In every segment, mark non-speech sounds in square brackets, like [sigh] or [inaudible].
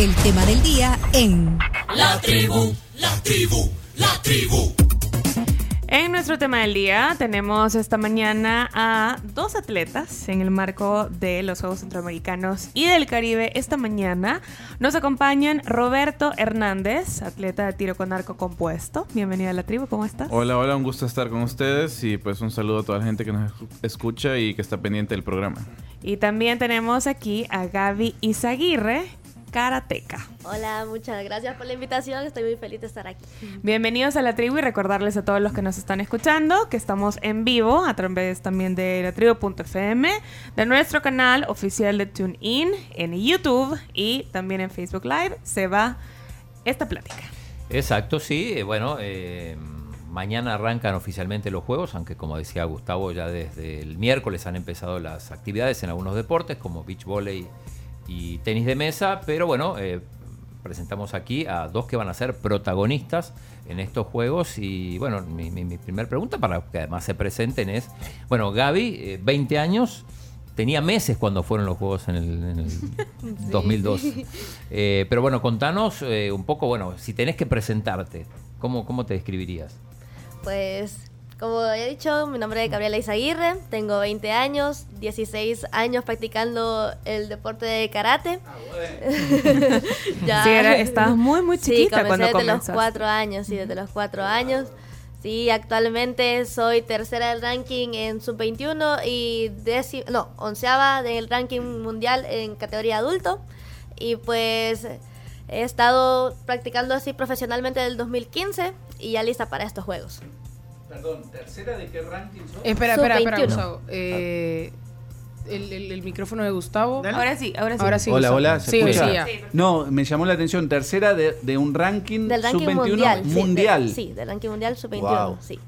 el tema del día en La tribu, la tribu, la tribu. En nuestro tema del día tenemos esta mañana a dos atletas en el marco de los Juegos Centroamericanos y del Caribe. Esta mañana nos acompañan Roberto Hernández, atleta de tiro con arco compuesto. Bienvenido a la tribu, ¿cómo estás? Hola, hola, un gusto estar con ustedes y pues un saludo a toda la gente que nos escucha y que está pendiente del programa. Y también tenemos aquí a Gaby Izaguirre, karateca. Hola, muchas gracias por la invitación. Estoy muy feliz de estar aquí. Bienvenidos a la tribu y recordarles a todos los que nos están escuchando que estamos en vivo a través también de la tribu.fm, de nuestro canal oficial de TuneIn, en YouTube y también en Facebook Live. Se va esta plática. Exacto, sí. eh, Bueno, eh, mañana arrancan oficialmente los juegos, aunque como decía Gustavo, ya desde el miércoles han empezado las actividades en algunos deportes como beach volley y tenis de mesa, pero bueno, eh, presentamos aquí a dos que van a ser protagonistas en estos juegos y bueno, mi, mi, mi primera pregunta para que además se presenten es, bueno, Gaby, eh, 20 años, tenía meses cuando fueron los juegos en el, en el [laughs] 2002. [laughs] Eh, pero bueno, contanos eh, un poco, bueno, si tenés que presentarte, ¿cómo, cómo te describirías? Pues, como he dicho, mi nombre es Gabriela Izaguirre, tengo 20 años, 16 años practicando el deporte de karate. [laughs] Ya- Sí, era- estabas muy, muy Sí, chiquita comencé cuando desde los comenzaste. 4 años, sí, desde los 4 años. Sí, actualmente soy tercera del ranking en sub-21 y no, onceava del ranking mundial en categoría adulto. Y pues he estado practicando así profesionalmente desde el 2015 y ya lista para estos juegos. Perdón, ¿tercera de qué ranking sos? Espera, espera, espera, Sub-21. Gustavo. Eh, el, el- el micrófono de Gustavo. Ahora sí, ahora sí. Ahora sí. Hola, Gustavo. hola, ¿se Sí, escucha? sí, ya. No, me llamó la atención, tercera de, de un ranking, Del ranking sub-21 mundial. sí, del- Sí, del ranking mundial sub-21, Wow. sí.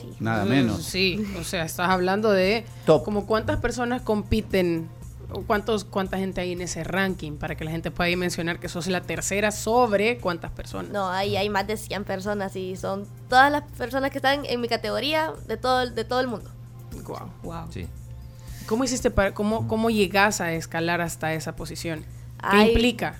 Sí. Nada Mm, menos. Sí, o sea, estás hablando de Top. como cuántas personas compiten cuántos, cuánta gente hay en ese ranking para que la gente pueda mencionar que sos la tercera sobre cuántas personas. No, ahí hay más de 100 personas y son todas las personas que están en mi categoría de todo, el- de todo el mundo. Wow, wow. Sí. ¿Cómo hiciste para, cómo, cómo llegas a escalar hasta esa posición? ¿Qué Hay- implica?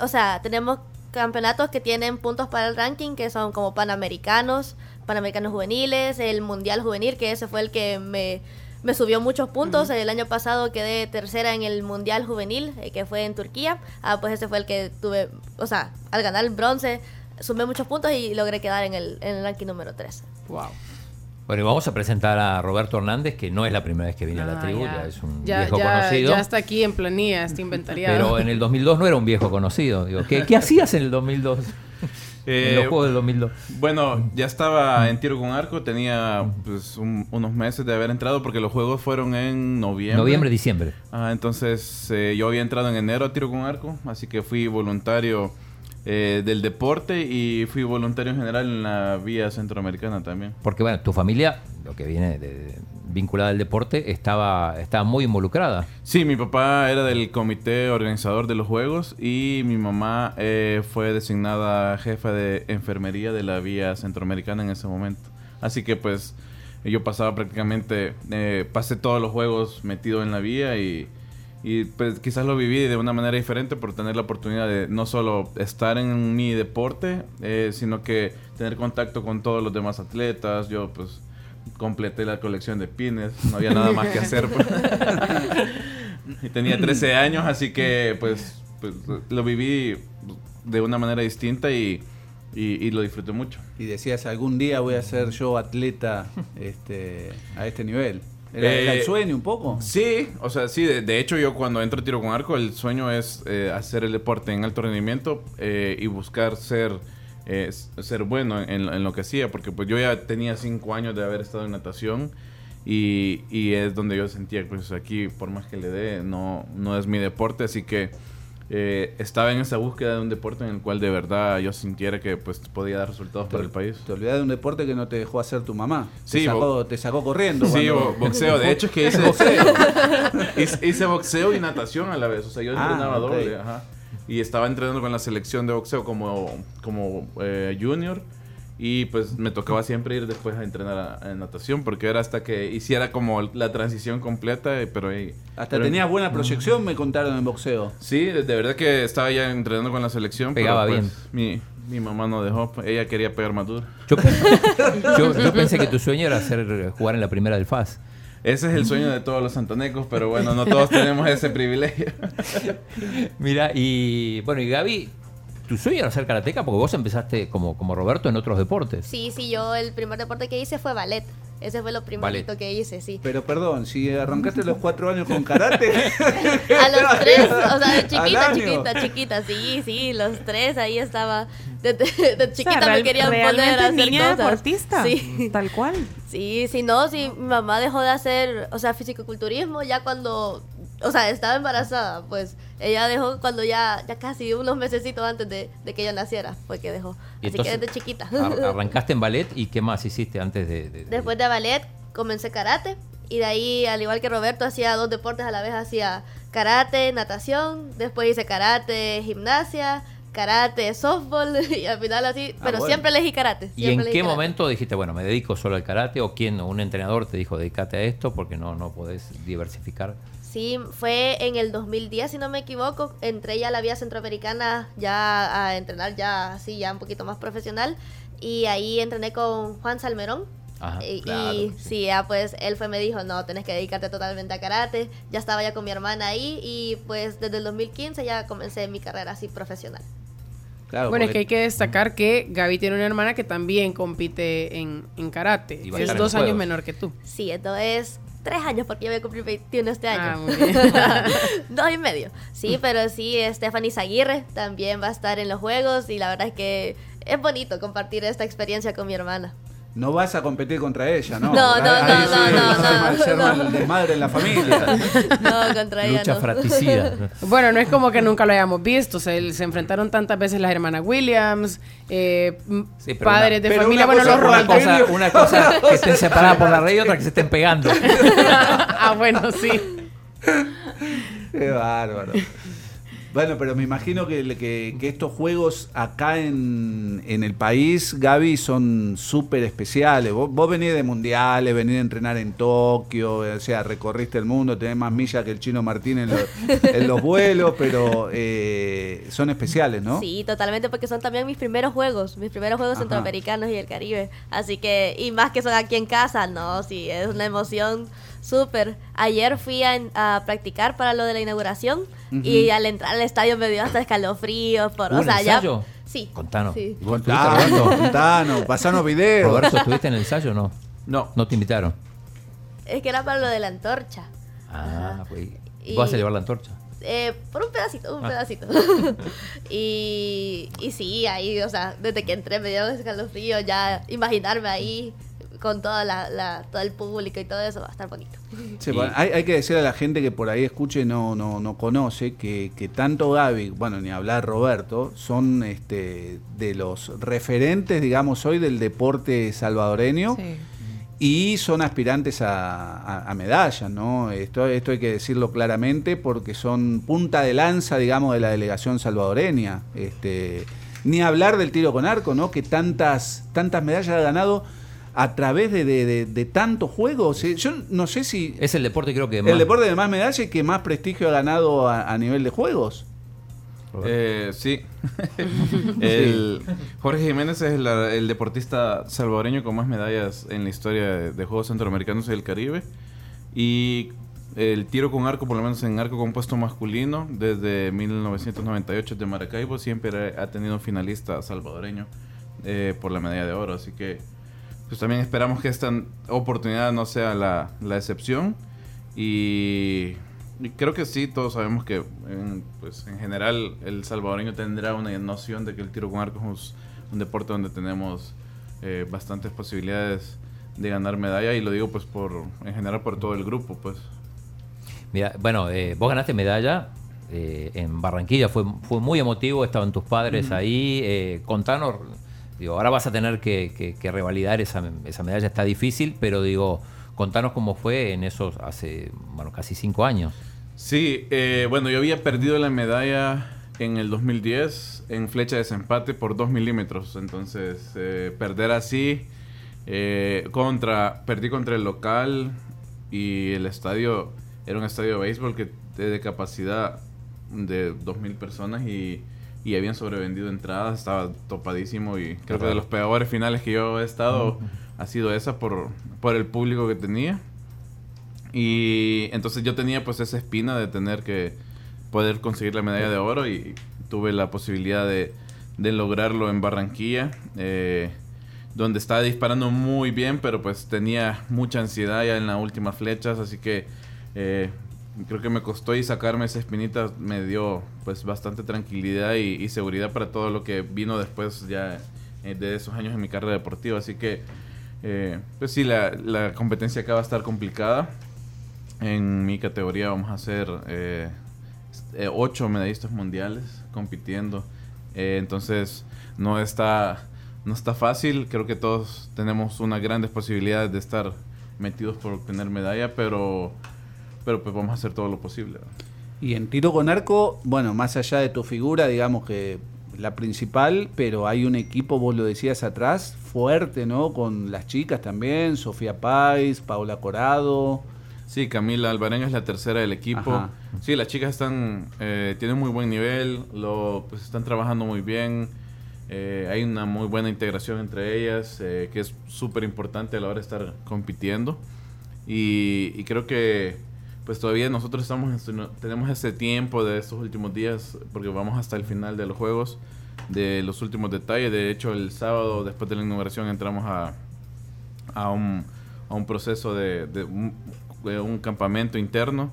O sea, tenemos campeonatos que tienen puntos para el ranking, que son como panamericanos, panamericanos juveniles, el mundial juvenil, que ese fue el que me, me subió muchos puntos. El año pasado quedé tercera en el mundial juvenil, eh, que fue en Turquía. Ah, pues ese fue el que tuve, o sea, al ganar el bronce, sumé muchos puntos y logré quedar en el, en el ranking número 3. Wow. Bueno, y vamos a presentar a Roberto Hernández, que no es la primera vez que viene a la Ah, tribu, ya. ya, es un Ya- viejo ya- conocido. Ya está aquí en planilla, está inventariado. Pero en el 2002 no era un viejo conocido. Digo, ¿qué, qué hacías en el 2002? [laughs] en Eh, los juegos del 2002. Bueno, ya estaba en tiro con arco, tenía pues un- unos meses de haber entrado porque los juegos fueron en noviembre. Noviembre, diciembre. Ah, entonces eh, yo había entrado en enero a tiro con arco, así que fui voluntario eh, del deporte y fui voluntario en general en la vía centroamericana también. Porque bueno, tu familia, lo que viene de- vinculada al deporte, estaba, estaba muy involucrada. Sí, mi papá era del comité organizador de los juegos y mi mamá eh, fue designada jefa de enfermería de la vía centroamericana en ese momento. Así que pues yo pasaba prácticamente, eh, pasé todos los juegos metido en la vía y, y, pues quizás lo viví de una manera diferente por tener la oportunidad de no solo estar en mi deporte, eh, sino que tener contacto con todos los demás atletas. Yo pues completé la colección de pines, no había nada más que hacer. pues. [laughs] y tenía 13 años, así que pues, pues, lo viví de una manera distinta y, y- y lo disfruté mucho. Y decías, algún día voy a ser yo atleta este, a este nivel. ¿Era, era el Eh, sueño un poco? Sí, o sea, sí, de, de hecho yo cuando entro a tiro con arco, el sueño es eh, hacer el deporte en alto rendimiento eh, y buscar ser, eh, ser bueno en, en lo que hacía, porque pues yo ya tenía cinco años de haber estado en natación y, y es donde yo sentía, pues aquí por más que le dé, no, no es mi deporte, así que eh, estaba en esa búsqueda de un deporte en el cual de verdad yo sintiera que pues podía dar resultados para el país. Te olvidás de un deporte que no te dejó hacer tu mamá. Sí, te, sacó, te sacó corriendo. Sí, cuando- bo- [laughs] boxeo. De hecho, es que hice [laughs] boxeo. hice, boxeo y natación a la vez. O sea, yo Ah, entrenaba ok. doble. Ajá. Y estaba entrenando con la selección de boxeo como, como eh, junior. Y pues me tocaba siempre ir después a entrenar a, a natación porque era hasta que hiciera como la transición completa, eh, pero ahí... Hasta pero- tenías buena proyección, me contaron en boxeo. Sí, de, de verdad que estaba ya entrenando con la selección. Pegaba pero, pues, Mi, mi mamá no dejó, pues, ella quería pegar más duro. Yo, [laughs] yo- yo pensé que tu sueño era hacer jugar en la primera del FAS. Ese es el sueño de todos los santanecos, pero bueno, no todos tenemos ese privilegio. [laughs] Mira, y bueno, y Gaby, tu sueño era ser karateca porque vos empezaste como, como Roberto en otros deportes. Sí, sí, yo el primer deporte que hice fue ballet. Ese fue lo primerito Ballet. que hice, sí. Pero perdón, si arrancaste a los cuatro años con karate. [laughs] A los [laughs] tres, o sea, de chiquita, chiquita, chiquita, sí, sí, los tres ahí estaba. De, de- de chiquita O sea, me querían poner a hacer niña cosas. deportista. Sí. Tal cual. Sí, sí, no, sí, mi mamá dejó de hacer, o sea, fisicoculturismo ya cuando, o sea, estaba embarazada, pues ella dejó cuando ya, ya casi unos mesecitos antes de, de que yo naciera, fue que dejó. Y Así entonces, que desde chiquita. ar- [laughs] arrancaste en ballet y qué más hiciste antes de... de- de- Después de ballet comencé karate y de ahí, al igual que Roberto, hacía dos deportes a la vez, hacía karate, natación, después hice karate, gimnasia, karate, softball [laughs] y al final así, pero bueno. siempre elegí karate. ¿Y en qué karate. momento dijiste, bueno, me dedico solo al karate o quién, un entrenador te dijo, dedícate a esto porque no, no podés diversificar? Sí, fue en el 2010, si no me equivoco. Entré ya a la vía centroamericana ya a entrenar ya así, ya un poquito más profesional. Y ahí entrené con Juan Salmerón. Ajá, y, claro, y sí. sí, ya pues él fue me dijo, no, tenés que dedicarte totalmente a karate. Ya estaba ya con mi hermana ahí y pues desde el 2015 ya comencé mi carrera así profesional. Claro, Bueno, es que hay que destacar que Gaby tiene una hermana que también compite en, en karate. Es dos años Juegos. menor que tú. Sí, entonces tres años porque yo voy a cumplir 21 este Ah, año. muy bien. [laughs] Dos y medio. Sí, pero sí, Stephanie Zaguirre también va a estar en los juegos y la verdad es que es bonito compartir esta experiencia con mi hermana. No vas a competir contra ella, ¿no? No, [laughs] no, Ahí no, sí, no, no, no, se arma no. desmadre en la familia. [laughs] No, contra ella Lucha no. fratricida. [laughs] Bueno, no es como que nunca lo hayamos visto. Se, se enfrentaron tantas veces las hermanas Williams, eh, Sí, padres una- de familia. Bueno, cosa- los Una cosa, una cosa que estén separadas por la red y otra que se estén pegando. ah, bueno, sí. Qué bárbaro. Bueno, pero me imagino que, que- que estos juegos acá en, en el país, Gaby, son súper especiales. Vos, vos venís de mundiales, venís de entrenar en Tokio, o sea, recorriste el mundo, tenés más millas que el chino Martín en, los- [laughs] en los vuelos, pero eh, son especiales, ¿no? Sí, totalmente, porque son también mis primeros juegos, mis primeros juegos Ajá. centroamericanos y el Caribe. Así que, y más que son aquí en casa, no, sí, es una emoción súper. Ayer fui a, a practicar para lo de la inauguración y al entrar al estadio me dio hasta escalofríos. Por, ¿Hubo o un sea, ya. ensayo? Sí. Contanos. Sí. ¿Vos Contanos, contanos, pasanos videos. Roberto, ¿estuviste en el ensayo o no? No, No te invitaron. Es que era para lo de la antorcha. Ah, pues, Y- ¿Vas a llevar la antorcha? Eh, por un pedacito, un Ah. pedacito. [laughs] y, y sí, ahí, o sea, desde que entré me dio escalofrío, ya imaginarme ahí con toda la, la- todo el público y todo eso va a estar bonito. Sí, bueno, hay, hay que decirle a la gente que por ahí escuche y no, no, no conoce que, que tanto Gaby, bueno, ni hablar Roberto, son este, de los referentes, digamos, hoy del deporte salvadoreño Sí. y son aspirantes a, a- a medallas, ¿no? Esto, esto hay que decirlo claramente porque son punta de lanza, digamos, de la delegación salvadoreña. Este, ni hablar del tiro con arco, ¿no? Que tantas, tantas medallas ha ganado a través de, de- de- de tantos juegos. Yo no sé si Es el deporte creo que el más... deporte de más medallas y que más prestigio ha ganado a, a nivel de juegos. Eh, sí. [laughs] el Jorge Jiménez es la- el deportista salvadoreño con más medallas en la historia de, de Juegos Centroamericanos y del Caribe. Y el tiro con arco, por lo menos en arco compuesto masculino, desde 1998 de Maracaibo, siempre ha tenido un finalista salvadoreño eh, por la medalla de oro. Así que pues también esperamos que esta oportunidad no sea la, la excepción. Y, y creo que sí, todos sabemos que en, pues, en general el salvadoreño tendrá una noción de que el tiro con arco es un deporte donde tenemos eh, bastantes posibilidades de ganar medalla y lo digo pues por en general por todo el grupo pues Mira, bueno, eh, vos ganaste medalla eh, en Barranquilla, fue, fue muy emotivo, estaban tus padres ahí. eh, contanos, digo, ahora vas a tener que, revalidar esa, esa medalla, está difícil, pero digo, contanos cómo fue en esos hace, bueno, casi cinco años. Sí, eh, bueno, yo había perdido la medalla en el 2010 en flecha de desempate por 2 milímetros. Entonces, eh, perder así eh, contra, perdí contra el local y el estadio era un estadio de béisbol que de capacidad de 2.000 personas y, y habían sobrevendido entradas, estaba topadísimo y creo que de los peores finales que yo he estado ha sido esa por, por el público que tenía. Y entonces yo tenía pues esa espina de tener que poder conseguir la medalla de oro y tuve la posibilidad de, de lograrlo en Barranquilla, eh, donde estaba disparando muy bien, pero pues tenía mucha ansiedad ya en las últimas flechas, así que eh, creo que me costó y sacarme esa espinita me dio pues bastante tranquilidad y, seguridad para todo lo que vino después ya eh, de esos años en mi carrera deportiva, así que eh, pues sí, la, la competencia acá va a estar complicada. En mi categoría vamos a hacer eh, eh, ocho medallistas mundiales compitiendo. Eh, entonces no está, no está fácil. Creo que todos tenemos unas grandes posibilidades de estar metidos por obtener medalla, pero, pero pues vamos a hacer todo lo posible. Y en tiro con arco, bueno, más allá de tu figura, digamos que la principal, pero hay un equipo, vos lo decías atrás, fuerte, ¿no? Con las chicas también, Sofía Pais, Paula Corado. Sí, Camila Albarén es la tercera del equipo. Ajá. Sí, las chicas están eh, tienen muy buen nivel, lo pues están trabajando muy bien. Eh, hay una muy buena integración entre ellas, eh, que es súper importante a la hora de estar compitiendo. Y, y creo que pues todavía nosotros estamos en- tenemos ese tiempo de estos últimos días, porque vamos hasta el final de los juegos, de los últimos detalles. De hecho, el sábado, después de la inauguración, entramos a, a un, a un proceso de, un, campamento interno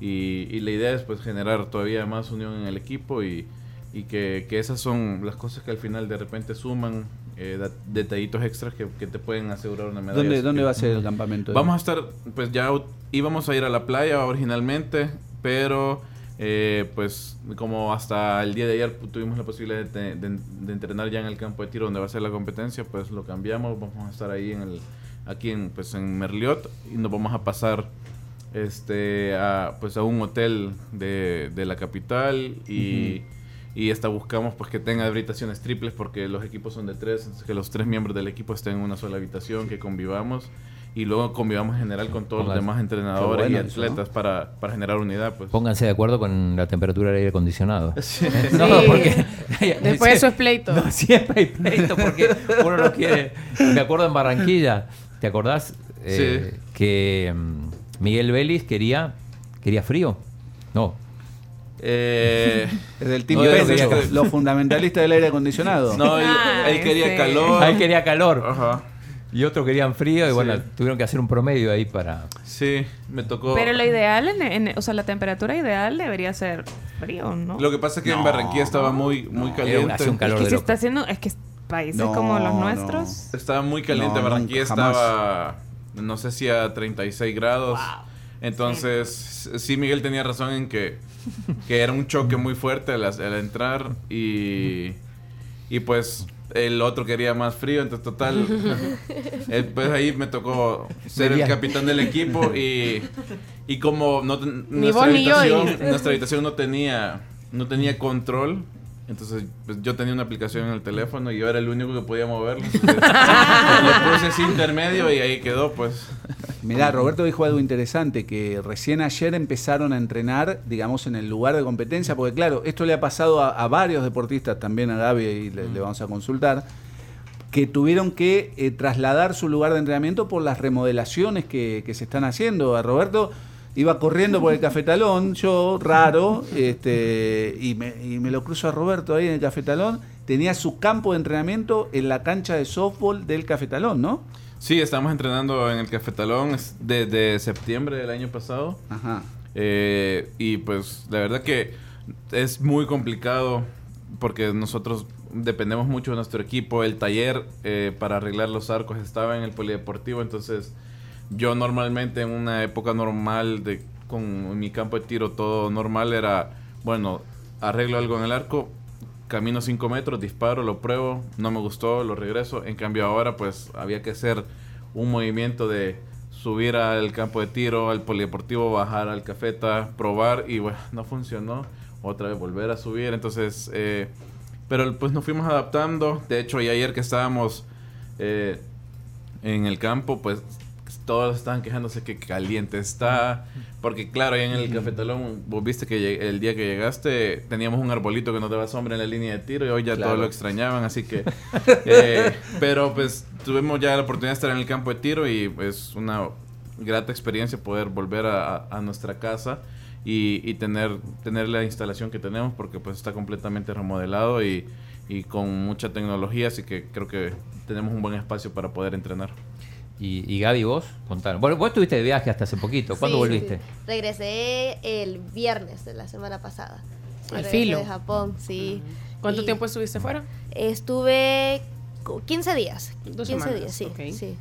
y, y la idea es pues generar todavía más unión en el equipo y, que esas son las cosas que al final de repente suman eh, detallitos extras que, que te pueden asegurar una medalla. ¿Dónde, dónde va a ser el campamento? Vamos a estar, pues ya íbamos a ir a la playa originalmente, pero eh, pues como hasta el día de ayer tuvimos la posibilidad de, de- de entrenar ya en el campo de tiro donde va a ser la competencia, pues lo cambiamos, vamos a estar ahí en el, aquí en, pues en Merliot y nos vamos a pasar este a pues a un hotel de, de la capital y, y hasta buscamos pues que tenga habitaciones triples porque los equipos son de tres, que los tres miembros del equipo estén en una sola habitación, que convivamos y luego convivamos en general con todos los demás entrenadores y eso, atletas para, para generar unidad pues. Pónganse de acuerdo con la temperatura del aire acondicionado. [laughs] [laughs] Sí. porque [laughs] Después eso es pleito. No, siempre hay pleito porque uno no quiere. Me acuerdo en Barranquilla, ¿te acordás? Eh, Sí. Que mm, Miguel Vélez quería, quería frío. No. Eh, Es del Team No, que- los fundamentalistas del aire acondicionado. no, él, Ah, él quería ese. calor. Ah, él quería calor Ajá. y otros querían frío y Sí. bueno, tuvieron que hacer un promedio ahí para... Sí, me tocó. Pero lo ideal, en, en- o sea, la temperatura ideal debería ser frío, ¿no? Lo que pasa es que en Barranquilla estaba muy, muy Era caliente. un- es que de se loco. está haciendo, es que países No, como los no. nuestros. Estaba muy caliente. No, Barranquilla estaba, no sé si a 36 grados. Entonces, sí, Miguel tenía razón en que, que era un choque muy fuerte al, al entrar y, y pues el otro quería más frío, entonces total, [laughs] pues ahí me tocó ser el capitán del equipo [laughs] y, y como no, nuestra, habitación, nuestra habitación no tenía, no tenía control, entonces pues, yo tenía una aplicación en el teléfono y yo era el único que podía moverlo. entonces, [laughs] le puse ese intermedio y ahí quedó pues. Mirá, Roberto dijo algo interesante, que recién ayer empezaron a entrenar, digamos, en el lugar de competencia, porque claro, esto le ha pasado a, a varios deportistas, también a Gaby, y le, le vamos a consultar, que tuvieron que eh, trasladar su lugar de entrenamiento por las remodelaciones que, que se están haciendo. A Roberto iba corriendo por el [laughs] cafetalón, yo, raro, este, y, me, y me lo cruzo a Roberto ahí en el cafetalón, tenía su campo de entrenamiento en la cancha de softball del cafetalón, ¿no? Sí, estamos entrenando en el Cafetalón es desde septiembre del año pasado. Ajá. Eh, y pues la verdad que es muy complicado porque nosotros dependemos mucho de nuestro equipo. El taller eh, para arreglar los arcos estaba en el polideportivo, entonces yo normalmente en una época normal de con mi campo de tiro todo normal era, bueno, arreglo algo en el arco, camino 5 metros, disparo, lo pruebo, no me gustó, lo regreso. En cambio ahora pues había que hacer un movimiento de subir al campo de tiro, al polideportivo, bajar al cafeta, probar y bueno, no funcionó. otra vez volver a subir. Entonces, eh, pero pues nos fuimos adaptando. De hecho, y ayer que estábamos eh, en el campo, pues todos estaban quejándose que caliente está. Porque claro, ahí en el cafetalón, vos viste que el día que llegaste teníamos un arbolito que nos daba sombra en la línea de tiro y hoy ya Claro. todos lo extrañaban, así que... [laughs] eh, pero pues tuvimos ya la oportunidad de estar en el campo de tiro y es una grata experiencia poder volver a nuestra casa y, y tener, tener la instalación que tenemos porque pues está completamente remodelado y, y con mucha tecnología, así que creo que tenemos un buen espacio para poder entrenar. Y, y Gaby, vos, contanos. Bueno, vos estuviste de viaje hasta hace poquito. ¿Cuándo Sí, volviste? sí. Regresé el viernes de la semana pasada. Al filo. De Japón, sí. ¿Cuánto Y tiempo estuviste fuera? Estuve cu- 15 días. Dos 15 semanas, días, sí.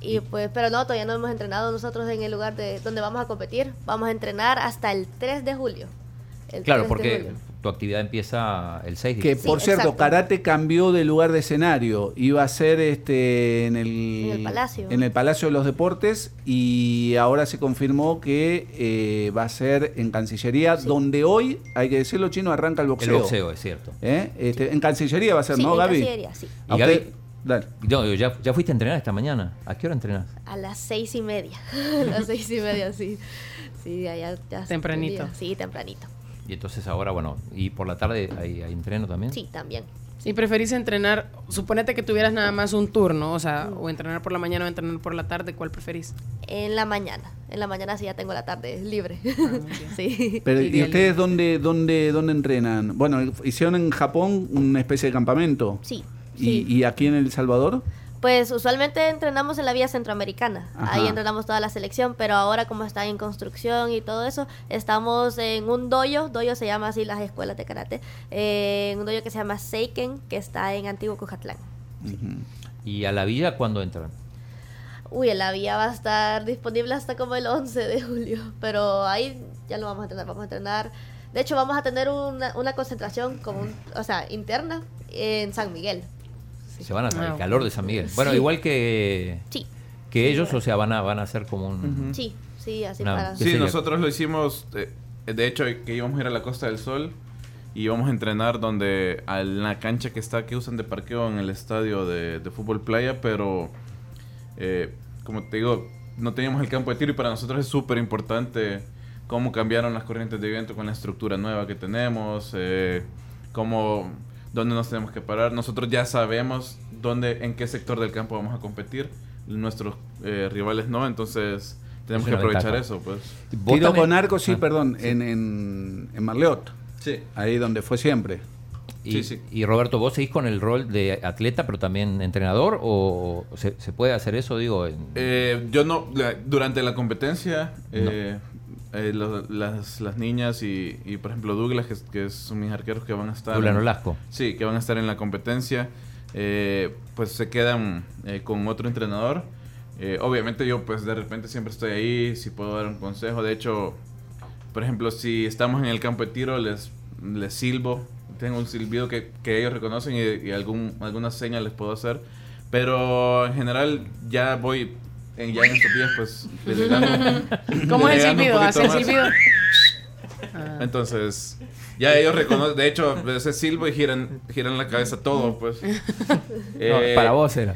Y pues, pero no, todavía no hemos entrenado nosotros en el lugar de donde vamos a competir. Vamos a entrenar hasta el 3 de julio. El 3 Claro, de porque julio. Tu actividad empieza el 6 Que Sí, por cierto, exacto. karate cambió de lugar de escenario. Iba a ser este en el, En el Palacio. en el Palacio de los Deportes y ahora se confirmó que eh, va a ser en Cancillería, donde hoy, hay que decirlo chino, arranca el El boxeo. boxeo, es cierto. ¿Eh? Este, en Cancillería va a ser, Sí, ¿no, en Gaby? Cancillería, sí. A Y Gaby- usted- dale. No, ya, ya fuiste a entrenar esta mañana. ¿A qué hora entrenás? A las seis y media. [laughs] a las seis y media, sí. Sí, allá ya. Tempranito. Sí, tempranito. Y entonces ahora, bueno, y por la tarde hay, hay entreno también. Sí, también. ¿Y preferís entrenar, suponete que tuvieras nada más un turno, o sea, o entrenar por la mañana o entrenar por la tarde, ¿cuál preferís? En la mañana. En la mañana sí ya tengo la tarde libre. [laughs] bien. sí. Pero, ¿y ustedes dónde, dónde, dónde entrenan? Bueno, hicieron en Japón una especie de campamento. Sí. ¿Y, sí. y aquí en El Salvador? Pues usualmente entrenamos en la vía centroamericana. Ajá. Ahí entrenamos toda la selección, pero ahora como está en construcción y todo eso, estamos en un doyo, doyo se llama así las escuelas de karate, eh, en un doyo que se llama Seiken, que está en Antiguo Cujatlán. ¿Y a la villa cuándo entran? Uy, la vía va a estar disponible hasta como el 11 de julio, pero ahí ya lo vamos a entrenar, vamos a entrenar. De hecho, vamos a tener una, una concentración como un- o sea, interna en San Miguel. Se van a Ah, el ok. calor de San Miguel. Bueno, Sí. igual que, Sí, que ellos, o sea, van a, van a hacer como un... sí, sí, así No, para... ¿Qué Sí, sería? nosotros lo hicimos, eh, de hecho, que íbamos a ir a la Costa del Sol y íbamos a entrenar donde, a la cancha que está, que usan de parqueo en el estadio de, de fútbol playa, pero eh, como te digo, no teníamos el campo de tiro y para nosotros es súper importante cómo cambiaron las corrientes de viento con la estructura nueva que tenemos, eh, cómo, dónde nos tenemos que parar. Nosotros ya sabemos dónde, en qué sector del campo vamos a competir, nuestros eh, rivales no, entonces tenemos Es que aprovechar ventaja. eso, pues. ¿Vos Tiro también? con arco, sí, Ah. perdón, En, en, en Marleot, Sí. ahí donde fue siempre. Y, Sí, sí. y Roberto, ¿vos seguís con el rol de atleta, pero también entrenador? ¿O se, se puede hacer eso, digo? en- Eh, yo no, la- durante la competencia, eh, eh, las, las niñas y, y, por ejemplo Douglas, que, que son mis arqueros que van a estar... Douglas Nolasco. Sí, que van a estar en la competencia, eh, pues se quedan eh, con otro entrenador. Obviamente yo pues de repente siempre estoy ahí, si puedo dar un consejo. De hecho, por ejemplo, si estamos en el campo de tiro, les, les silbo. Tengo un silbido que, que ellos reconocen y, y algún, alguna seña les puedo hacer. Pero en general ya voy, en, ya en estos días pues... [laughs] delegando- ¿Cómo es el silbido? ¿Hace el silbido? Ah. [laughs] Entonces, ya ellos reconocen, de hecho, ese silbo y giran, giran la cabeza todo, pues. [laughs] No, Eh, para vos era.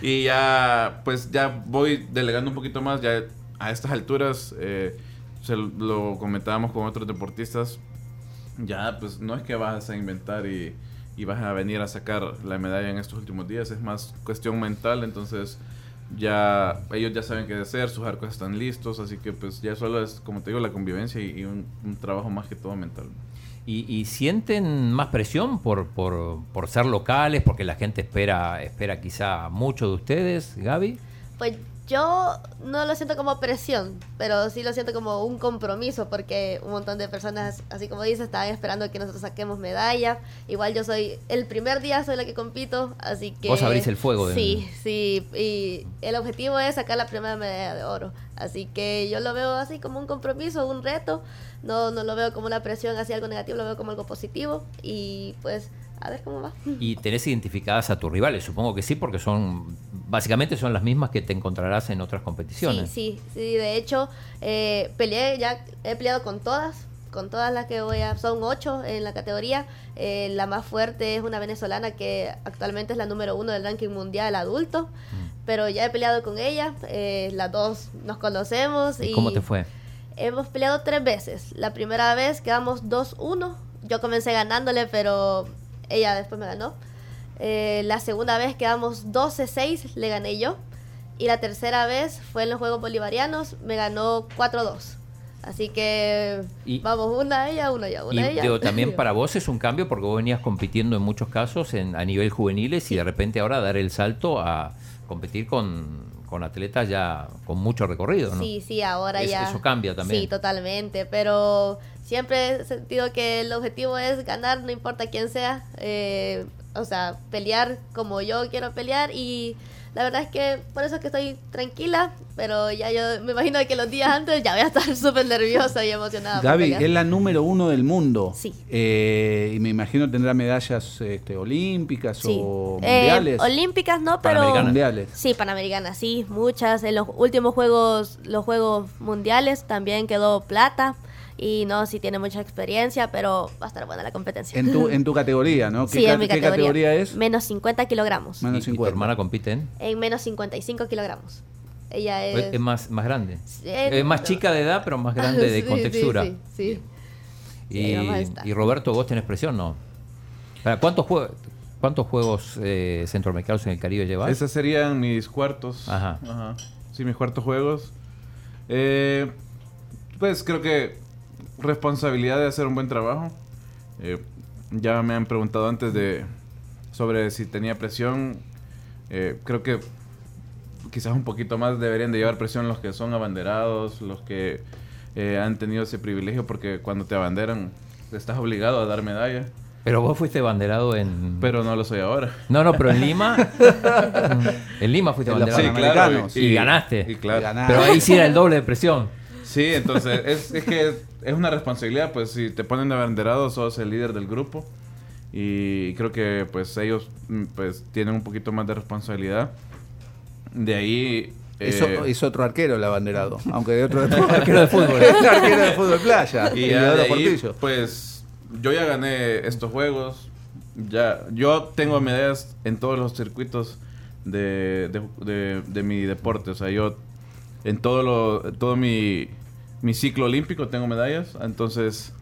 Y ya, pues ya voy delegando un poquito más, ya a estas alturas, eh, se lo comentábamos con otros deportistas, ya pues no es que vas a inventar y, y vas a venir a sacar la medalla en estos últimos días, es más cuestión mental, entonces ya ellos ya saben qué hacer, sus arcos están listos, así que pues ya solo es, como te digo, la convivencia y, y un, un trabajo más que todo mental. ¿Y, y sienten más presión por, por, por ser locales? Porque la gente espera, espera quizá mucho de ustedes, Gaby. Pues yo no lo siento como presión, pero sí lo siento como un compromiso, porque un montón de personas, así como dices, estaban esperando que nosotros saquemos medalla. Igual yo soy, el primer día soy la que compito, así que... Vos abrís el fuego de- Sí, sí, y el objetivo es sacar la primera medalla de oro. Así que yo lo veo así como un compromiso, un reto. No, no lo veo como una presión hacia algo negativo, lo veo como algo positivo. Y pues, a ver cómo va. ¿Y tenés identificadas a tus rivales? Supongo que sí, porque son básicamente son las mismas que te encontrarás en otras competiciones. Sí, sí, sí. De hecho, eh, peleé ya, he peleado con todas. con todas las que voy a... Son ocho en la categoría. Eh, la más fuerte es una venezolana que actualmente es la número uno del ranking mundial adulto. Mm. Pero ya he peleado con ella. eh, las dos nos conocemos. ¿Y cómo te fue? Hemos peleado tres veces. La primera vez quedamos 2-1. Yo comencé ganándole, pero ella después me ganó. Eh, la segunda vez quedamos 12-6, le gané yo. Y la tercera vez fue en los Juegos Bolivarianos, me ganó 4-2. Así que Y- vamos, una ella, una yo, Y una ella. digo, también [laughs] para vos es un cambio porque vos venías compitiendo en muchos casos en, a nivel juveniles y de repente ahora dar el salto a competir con, con atletas ya con mucho recorrido, ¿no? Sí, sí, ahora Es- ya. eso cambia también. Sí, totalmente. Pero siempre he sentido que el objetivo es ganar, no importa quién sea. Eh, o sea, pelear como yo quiero pelear. Y la verdad es que por eso es que estoy tranquila. Pero ya yo me imagino que los días antes ya voy a estar [laughs] súper nerviosa y emocionada. Gaby es la número uno del mundo. Sí. Eh, y me imagino tendrá medallas este, olímpicas Sí. o Eh, mundiales. olímpicas no, pero Panamericanas. mundiales. Sí, panamericanas, sí, muchas. En los últimos juegos, los juegos mundiales también quedó plata. Y no, sí tiene mucha experiencia, pero va a estar buena la competencia. En tu, en tu categoría, ¿no? [laughs] ¿Qué, sí, ca- en mi qué categoría. categoría es? Menos 50 kilogramos. Menos Y- y, tu 50. hermana compite en... En menos 55 kilogramos. Ella es... Es, más, más grande. Es más chica de edad, pero más grande de [laughs] Sí, sí, contextura. Sí, sí. Sí, Y, y Roberto, vos tenés presión, ¿no? Para, ¿Cuántos, jue- cuántos juegos eh, centroamericanos en el Caribe llevas? Esos serían mis cuartos. Ajá. Sí, mis cuartos juegos. Eh, pues creo que responsabilidad de hacer un buen trabajo. Eh, ya me han preguntado antes de sobre si tenía presión. Eh, creo que quizás un poquito más deberían de llevar presión los que son abanderados, los que eh, han tenido ese privilegio, porque cuando te abanderan estás obligado a dar medalla, Pero vos fuiste banderado en... pero no lo soy ahora. No, no, pero en Lima... [laughs] en Lima fuiste En los banderado. Panamericanos. Y ganaste. Y claro. Ganaste. Pero ahí sí era el doble de presión. Sí, entonces es, es que es una responsabilidad, pues si te ponen de abanderado sos el líder del grupo y creo que pues ellos mm, pues tienen un poquito más de responsabilidad. De ahí... Eso eh, es otro arquero el abanderado, [laughs] aunque de otro. [laughs] Arquero de fútbol. Es arquero de fútbol playa. y Y ya de ahí, pues yo ya gané estos juegos, ya yo tengo medallas en todos los circuitos de, de, de- de mi deporte, o sea, yo en todo lo todo mi, mi ciclo olímpico tengo medallas, entonces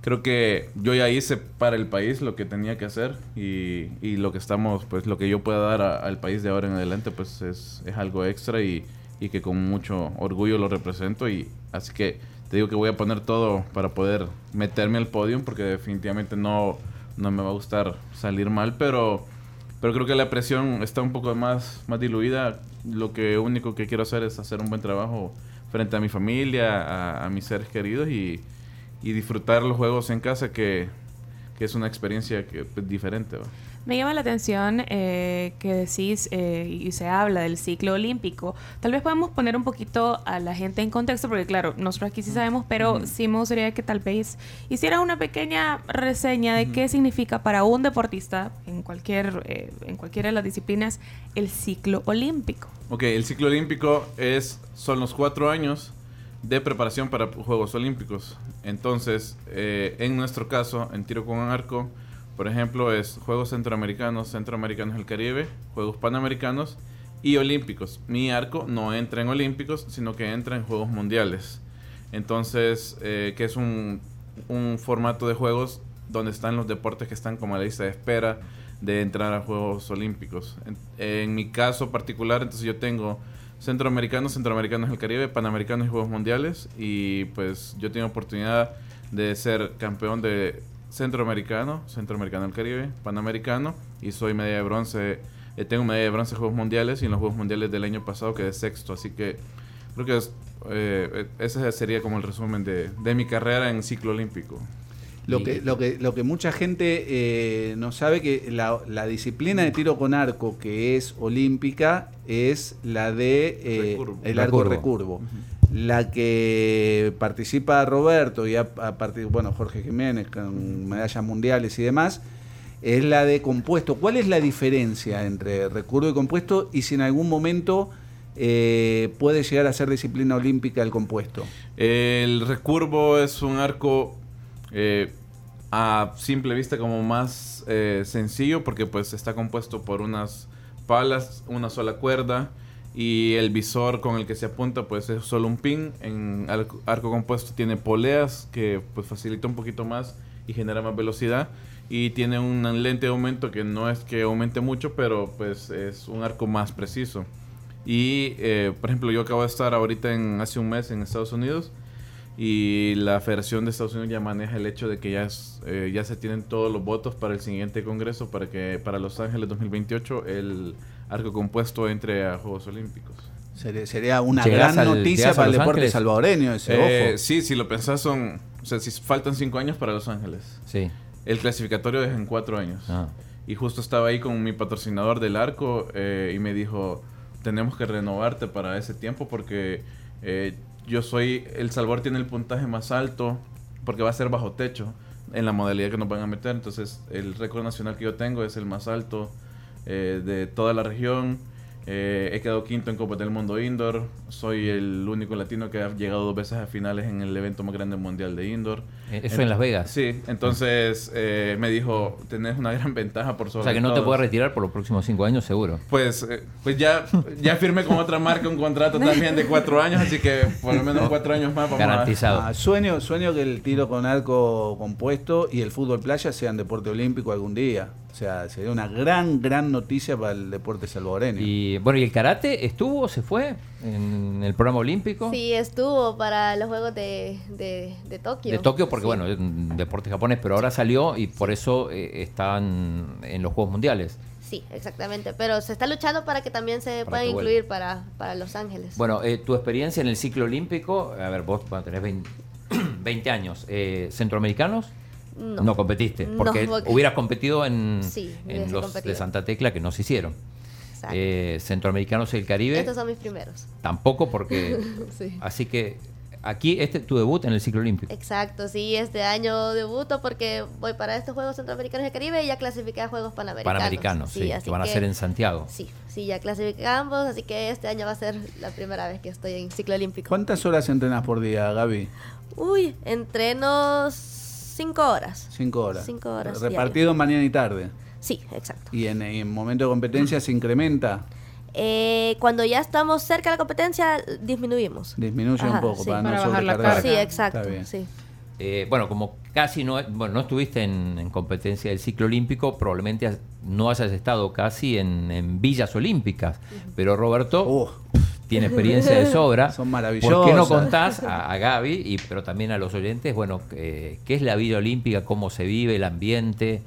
creo que yo ya hice para el país lo que tenía que hacer y, y lo que estamos, pues lo que yo pueda dar al país de ahora en adelante, pues es, es algo extra y, y que con mucho orgullo lo represento y así que te digo que voy a poner todo para poder meterme al podio porque definitivamente no, no me va a gustar salir mal, pero, pero creo que la presión está un poco más, más diluida. Lo que único que quiero hacer es hacer un buen trabajo frente a mi familia, a, mis seres queridos y, disfrutar los juegos en casa que, que es una experiencia que, pues, diferente. Me llama la atención eh, que decís eh, y se habla del ciclo olímpico. Tal vez podemos poner un poquito a la gente en contexto, porque claro, nosotros aquí sí sabemos, pero sí me gustaría que tal vez hiciera una pequeña reseña de qué significa para un deportista en cualquier eh, en cualquiera de las disciplinas el ciclo olímpico. Ok, el ciclo olímpico es, son los cuatro años de preparación para Juegos Olímpicos. Entonces, eh, en nuestro caso, en tiro con arco, por ejemplo, es Juegos Centroamericanos, Centroamericanos del Caribe, Juegos Panamericanos y Olímpicos. Mi arco no entra en Olímpicos, sino que entra en Juegos Mundiales. Entonces, eh, que es un, formato de juegos donde están los deportes que están como a la lista de espera de entrar a Juegos Olímpicos. En, en mi caso particular, entonces yo tengo centroamericanos, centroamericanos del Caribe, panamericanos y Juegos Mundiales y pues yo tengo oportunidad de ser campeón de centroamericano, centroamericano del Caribe, panamericano y soy medalla de bronce, eh, tengo medalla de bronce en Juegos Mundiales y en los Juegos Mundiales del año pasado quedé sexto, así que creo que es, eh, ese sería como el resumen de, de mi carrera en ciclo olímpico. Lo que, lo que, lo que mucha gente eh, no sabe que la, la disciplina de tiro con arco que es olímpica es la de eh, el arco Recurvo. recurvo. La que participa Roberto y a, partir, bueno, Jorge Jiménez con medallas mundiales y demás, es la de compuesto. ¿Cuál es la diferencia entre recurvo y compuesto? Y si en algún momento eh, puede llegar a ser disciplina olímpica el compuesto? El recurvo es un arco eh, a simple vista como más eh, sencillo porque pues está compuesto por unas palas, una sola cuerda y el visor con el que se apunta pues es solo un pin. En arco, compuesto tiene poleas que pues facilita un poquito más y genera más velocidad y tiene una lente de aumento que no es que aumente mucho pero pues es un arco más preciso. Y, eh, por ejemplo, yo acabo de estar ahorita en hace un mes en Estados Unidos y la Federación de Estados Unidos ya maneja el hecho de que ya, es, eh, ya se tienen todos los votos para el siguiente congreso para que para Los Ángeles 2028 el arco compuesto entre a Juegos Olímpicos. Sería, sería una ¿Llegarás gran al- noticia para el deporte Ángeles? salvadoreño ese, Eh, ojo. sí, si lo pensás son, o sea, si faltan cinco años para Los Ángeles. Sí. El clasificatorio es en cuatro años. Ah. Y justo estaba ahí con mi patrocinador del arco eh, y me dijo, tenemos que renovarte para ese tiempo porque eh, yo soy, El Salvador tiene el puntaje más alto porque va a ser bajo techo en la modalidad que nos van a meter. Entonces el récord nacional que yo tengo es el más alto eh, de toda la región. Eh, he quedado quinto en Copas del Mundo Indoor. Soy el único latino que ha llegado dos veces a finales en el evento más grande mundial de Indoor. Eh, Eso en Las Vegas. Sí, entonces eh, me dijo, tenés una gran ventaja por sobre O sea que no te todos". puedes retirar por los próximos cinco años, seguro. Pues, eh, pues ya, ya firmé con otra marca un contrato también de cuatro años, así que por lo menos cuatro años más vamos a... Garantizado. Ah, sueño, sueño que el tiro con arco compuesto y el fútbol playa sean deporte olímpico algún día. O sea, sería una gran, gran noticia para el deporte salvadoreño. Y bueno, ¿y el karate estuvo, se fue en el programa olímpico? Sí, estuvo para los Juegos de, de, de Tokio. De Tokio, porque Sí. bueno, es un deporte japonés, pero ahora salió y por eso eh, están en los Juegos Mundiales. Sí, exactamente. Pero se está luchando para que también se Para puedan incluir para, para Los Ángeles. Bueno, eh, tu experiencia en el ciclo olímpico, a ver, vos bueno, tenés 20, 20 [clears throat] años, eh, ¿centroamericanos? No. competiste, No, porque porque- hubieras competido en, Sí, en los competido. de Santa Tecla que no se hicieron. Exacto. Eh, centroamericanos y el Caribe, Estos son mis primeros. tampoco porque... [laughs] Sí. Así que aquí, este es tu debut en el ciclo olímpico. Exacto, sí, este año debuto porque voy para estos Juegos Centroamericanos y Caribe y ya clasifiqué a Juegos Panamericanos. Panamericanos, sí, así que van a ser en Santiago. Sí, sí, ya clasifiqué a ambos, así que este año va a ser la primera vez que estoy en ciclo olímpico. ¿Cuántas horas entrenas por día, Gaby? Uy, entreno cinco horas. Cinco horas. Cinco horas Repartido mañana y tarde. Sí, exacto. Y en, en momento de competencia se incrementa, Eh, cuando ya estamos cerca de la competencia, disminuimos. disminuye un poco sí. para, Para no bajar la carga. Sí, exacto, Está bien. sí. Eh, bueno, como casi no, bueno, no estuviste en, en competencia del ciclo olímpico, probablemente has- no hayas estado casi en, en villas olímpicas. Pero Roberto Uh, tiene [laughs] experiencia de sobra. Son ¿Por qué no maravillosas. contás a, a Gaby, y, pero también a los oyentes, bueno, eh, qué es la villa olímpica, cómo se vive, el ambiente?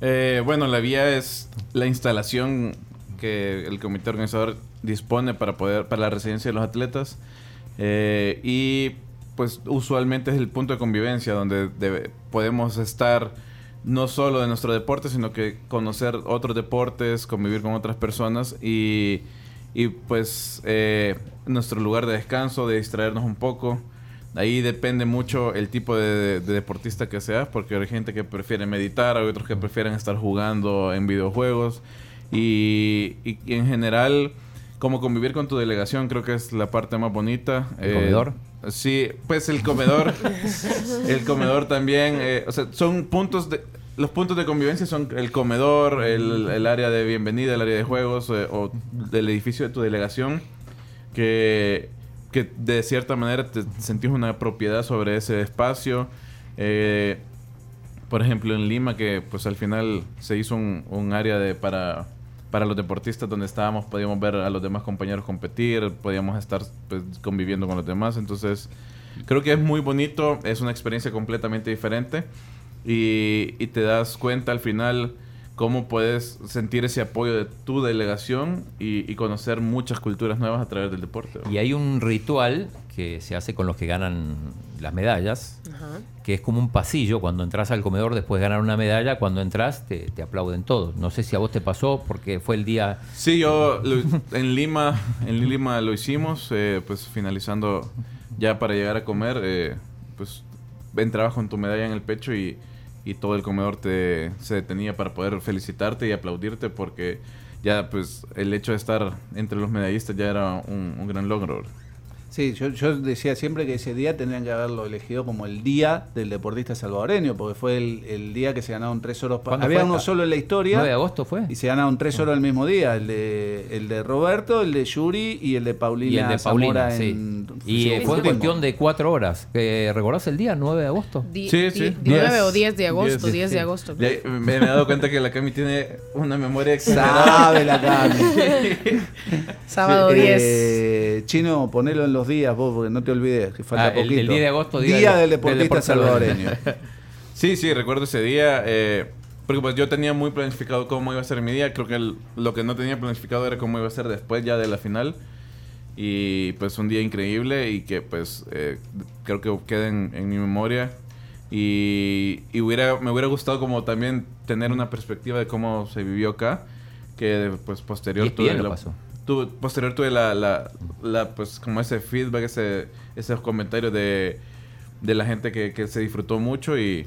Eh, bueno, la vía es la instalación que el comité organizador dispone para poder para la residencia de los atletas Eh, y pues usualmente es el punto de convivencia donde debe- podemos estar no solo de nuestro deporte sino que conocer otros deportes convivir con otras personas y, y pues eh, nuestro lugar de descanso de distraernos un poco Ahí depende mucho el tipo de, de deportista que seas, porque hay gente que prefiere meditar, hay otros que prefieren estar jugando en videojuegos. Y, y- y en general, como convivir con tu delegación, creo que es la parte más bonita. ¿El comedor? Sí, pues el comedor. [laughs] el comedor también. eh, o sea, son puntos de. Los puntos de convivencia son el comedor, el, el área de bienvenida, el área de juegos eh, o del edificio de tu delegación. Que, que de cierta manera te sentís una propiedad sobre ese espacio. Eh, por ejemplo, en Lima, que pues al final se hizo un, un área de para, para los deportistas donde estábamos, podíamos ver a los demás compañeros competir, podíamos estar pues, conviviendo con los demás. Entonces, creo que es muy bonito, es una experiencia completamente diferente y, y te das cuenta al final cómo puedes sentir ese apoyo de tu delegación y, y conocer muchas culturas nuevas a través del deporte. ¿no? Y hay un ritual que se hace con los que ganan las medallas, Ajá. que es como un pasillo. Cuando entras al comedor después de ganar una medalla, cuando entras te, te aplauden todos. No sé si a vos te pasó porque fue el día... Sí, yo lo- en Lima, en Lima lo hicimos, eh, pues finalizando ya para llegar a comer, eh, pues entrabas con tu medalla en el pecho y, y todo el comedor te, se detenía para poder felicitarte y aplaudirte porque ya pues el hecho de estar entre los medallistas ya era un, un gran logro. Sí, yo, yo decía siempre que ese día tendrían que haberlo elegido como el día del deportista salvadoreño, porque fue el, el día que se ganaron tres oros. pa- ¿Cuándo Había fue uno esta? solo en la historia. 9 de agosto fue. Y se ganaron tres oros el mismo día, el de, el de Roberto, el de Yuri y el de Paulina Y el de Zamora Paulina, sí. en Y eh, fue cuestión de cuatro horas. Eh, ¿Recordás el día? 9 de agosto. Di- Sí, di- sí. 9 Diez. o 10 de agosto, Diez, 10 sí. de agosto. Ya, me, me he dado cuenta que la Cami tiene una memoria exagerada. Sabe la Cami. Sábado Sí, [laughs] 10. eh, Chino, ponelo en los días vos, porque no te olvides, que falta Ah, el- poquito. el 10 de agosto, Día, día del del- deportista del deporte salvadoreño. [laughs] Sí, sí, recuerdo ese día. eh, porque pues yo tenía muy planificado cómo iba a ser mi día. Creo que el- lo que no tenía planificado era cómo iba a ser después ya de la final. Y pues un día increíble y que pues eh, creo que queda en, en mi memoria. Y, y hubiera, me hubiera gustado como también tener una perspectiva de cómo se vivió acá. Que pues posterior tuve lo la- pasó. Tuve- posterior tuve la, la, la, pues como ese feedback, ese, esos comentarios de, de la gente que, que se disfrutó mucho y,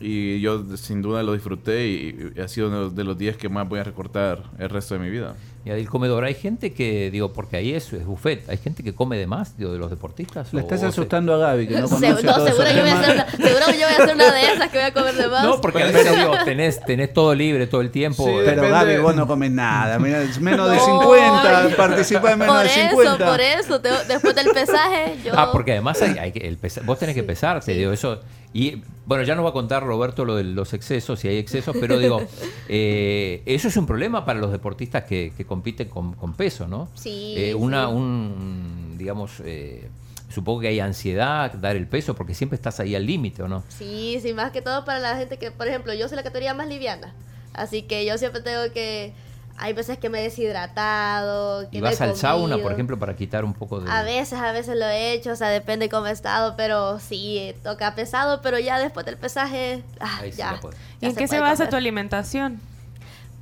y yo sin duda lo disfruté y, y ha sido uno de los días que más voy a recortar el resto de mi vida. Y del comedor, hay gente que, digo, porque ahí es, es buffet, hay gente que come de más, digo, de los deportistas. Le o- estás o se- asustando a Gaby, que no [laughs] Se- conoce no, todo seguro yo, voy a hacer una, seguro yo voy a hacer una de esas que voy a comer de más. No, porque a veces [laughs] digo, tenés, tenés todo libre todo el tiempo. Sí, eh, Pero Depende- Gaby, vos no comes nada. Mira, es menos [laughs] de No, 50, ay. participa en menos por de eso, 50. por eso. te- después del pesaje, yo. Ah, porque además hay, hay que, el pesa- vos tenés que pesarte, digo, eso. Y bueno, ya nos va a contar Roberto lo de los excesos, si hay excesos, pero digo, eh, eso es un problema para los deportistas que, que compiten con, con peso, ¿no? Sí, Eh, una, sí. un, digamos, eh, supongo que hay ansiedad, dar el peso, porque siempre estás ahí al límite, ¿o no? Sí, sí, más que todo para la gente que, por ejemplo, yo soy la categoría más liviana. Así que yo siempre tengo que. Hay veces que me he deshidratado. Que Y no he vas al sauna, comido. por ejemplo, para quitar un poco de... A veces, a veces lo he hecho, o sea, depende cómo he estado, pero sí, toca pesado, pero ya después del pesaje, ah, Ahí sí ya. la puedes. ¿Y ya en qué se basa comer. tu alimentación?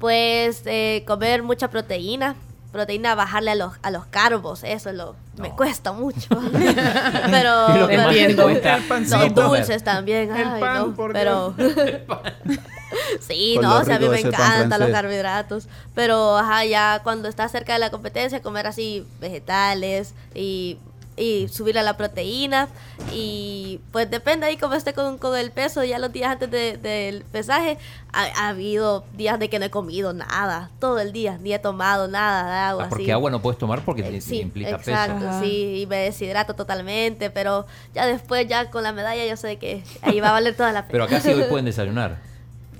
Pues eh, comer mucha proteína, proteína, bajarle a los, a los carbos, eso es lo, me cuesta mucho. [laughs] Pero lo Entiendo. comer. dulces también, El ay, pan, no, por pero [laughs] sí, Con no, o sea, a mí me encantan los carbohidratos, pero ajá, ya cuando está cerca de la competencia comer así vegetales y y subir a la proteína y pues depende ahí cómo esté con, con el peso ya los días antes de- del pesaje ha, ha habido días de que no he comido nada todo el día ni he tomado nada de agua Ah, porque así. agua no puedes tomar porque Eh, te- sí, implica exacto, peso. Ajá. sí, y me deshidrato totalmente, pero ya después, ya con la medalla, yo sé que ahí va a valer toda la pena. [laughs] Pero acá sí hoy pueden desayunar.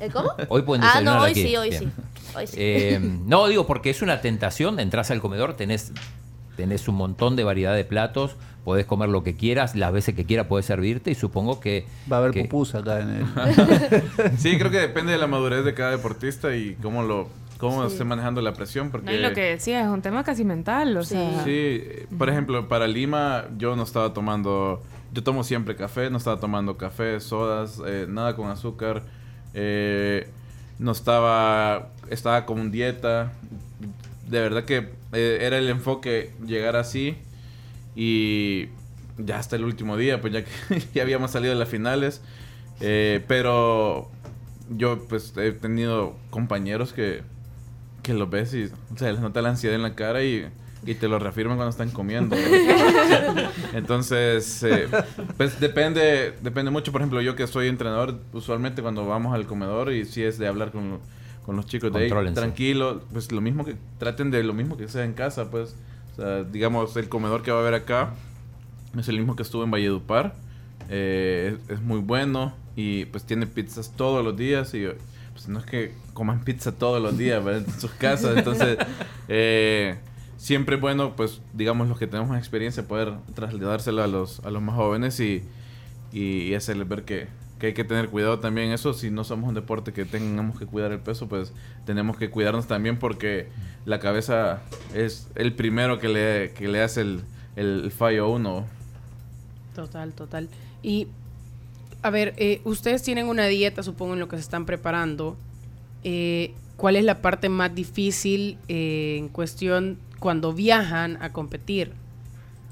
¿Eh, ¿Cómo? Hoy pueden Ah, desayunar no, hoy aquí. sí, hoy Bien. sí. Hoy sí. Eh, no, digo, porque es una tentación. Entras al comedor, tenés, tenés un montón de variedad de platos, podés comer lo que quieras, las veces que quieras puedes servirte y supongo que... Va a haber que- pupusa acá en el. [laughs] [laughs] Sí, creo que depende de la madurez de cada deportista y cómo lo cómo Sí. esté manejando la presión. Porque No, y lo que decía, es un tema casi mental, o Sí. sea... Sí, por ejemplo, para Lima yo no estaba tomando, yo tomo siempre café, no estaba tomando café, sodas, eh, nada con azúcar, eh, no estaba, estaba con dieta, de verdad que eh, era el enfoque llegar así y ya hasta el último día, pues ya que [laughs] ya habíamos salido de las finales, eh, pero yo pues he tenido compañeros que que los ves y o sea, les nota la ansiedad en la cara y, y te lo reafirman cuando están comiendo. [laughs] Entonces, eh, pues depende, depende mucho. Por ejemplo, yo que soy entrenador, usualmente cuando vamos al comedor y si es de hablar con, con los chicos de ahí, tranquilo, pues lo mismo que traten de lo mismo que sea en casa, pues. O sea, digamos, el comedor que va a haber acá es el mismo que estuvo en Valledupar. Eh, es, es muy bueno y pues tiene pizzas todos los días y pues no es que coman pizza todos los días ¿verdad? en sus casas. [laughs] Entonces, eh, siempre es bueno, pues digamos los que tenemos más experiencia, poder trasladárselo a los, a los más jóvenes y, y, y hacerles ver que, que hay que tener cuidado también eso. Si no somos un deporte que tengamos que cuidar el peso, pues tenemos que cuidarnos también porque la cabeza es el primero que le, que le hace el, el fallo a uno. Total, total. Y, a ver, eh, ustedes tienen una dieta, supongo, en lo que se están preparando. Eh, ¿Cuál es la parte más difícil eh, en cuestión cuando viajan a competir?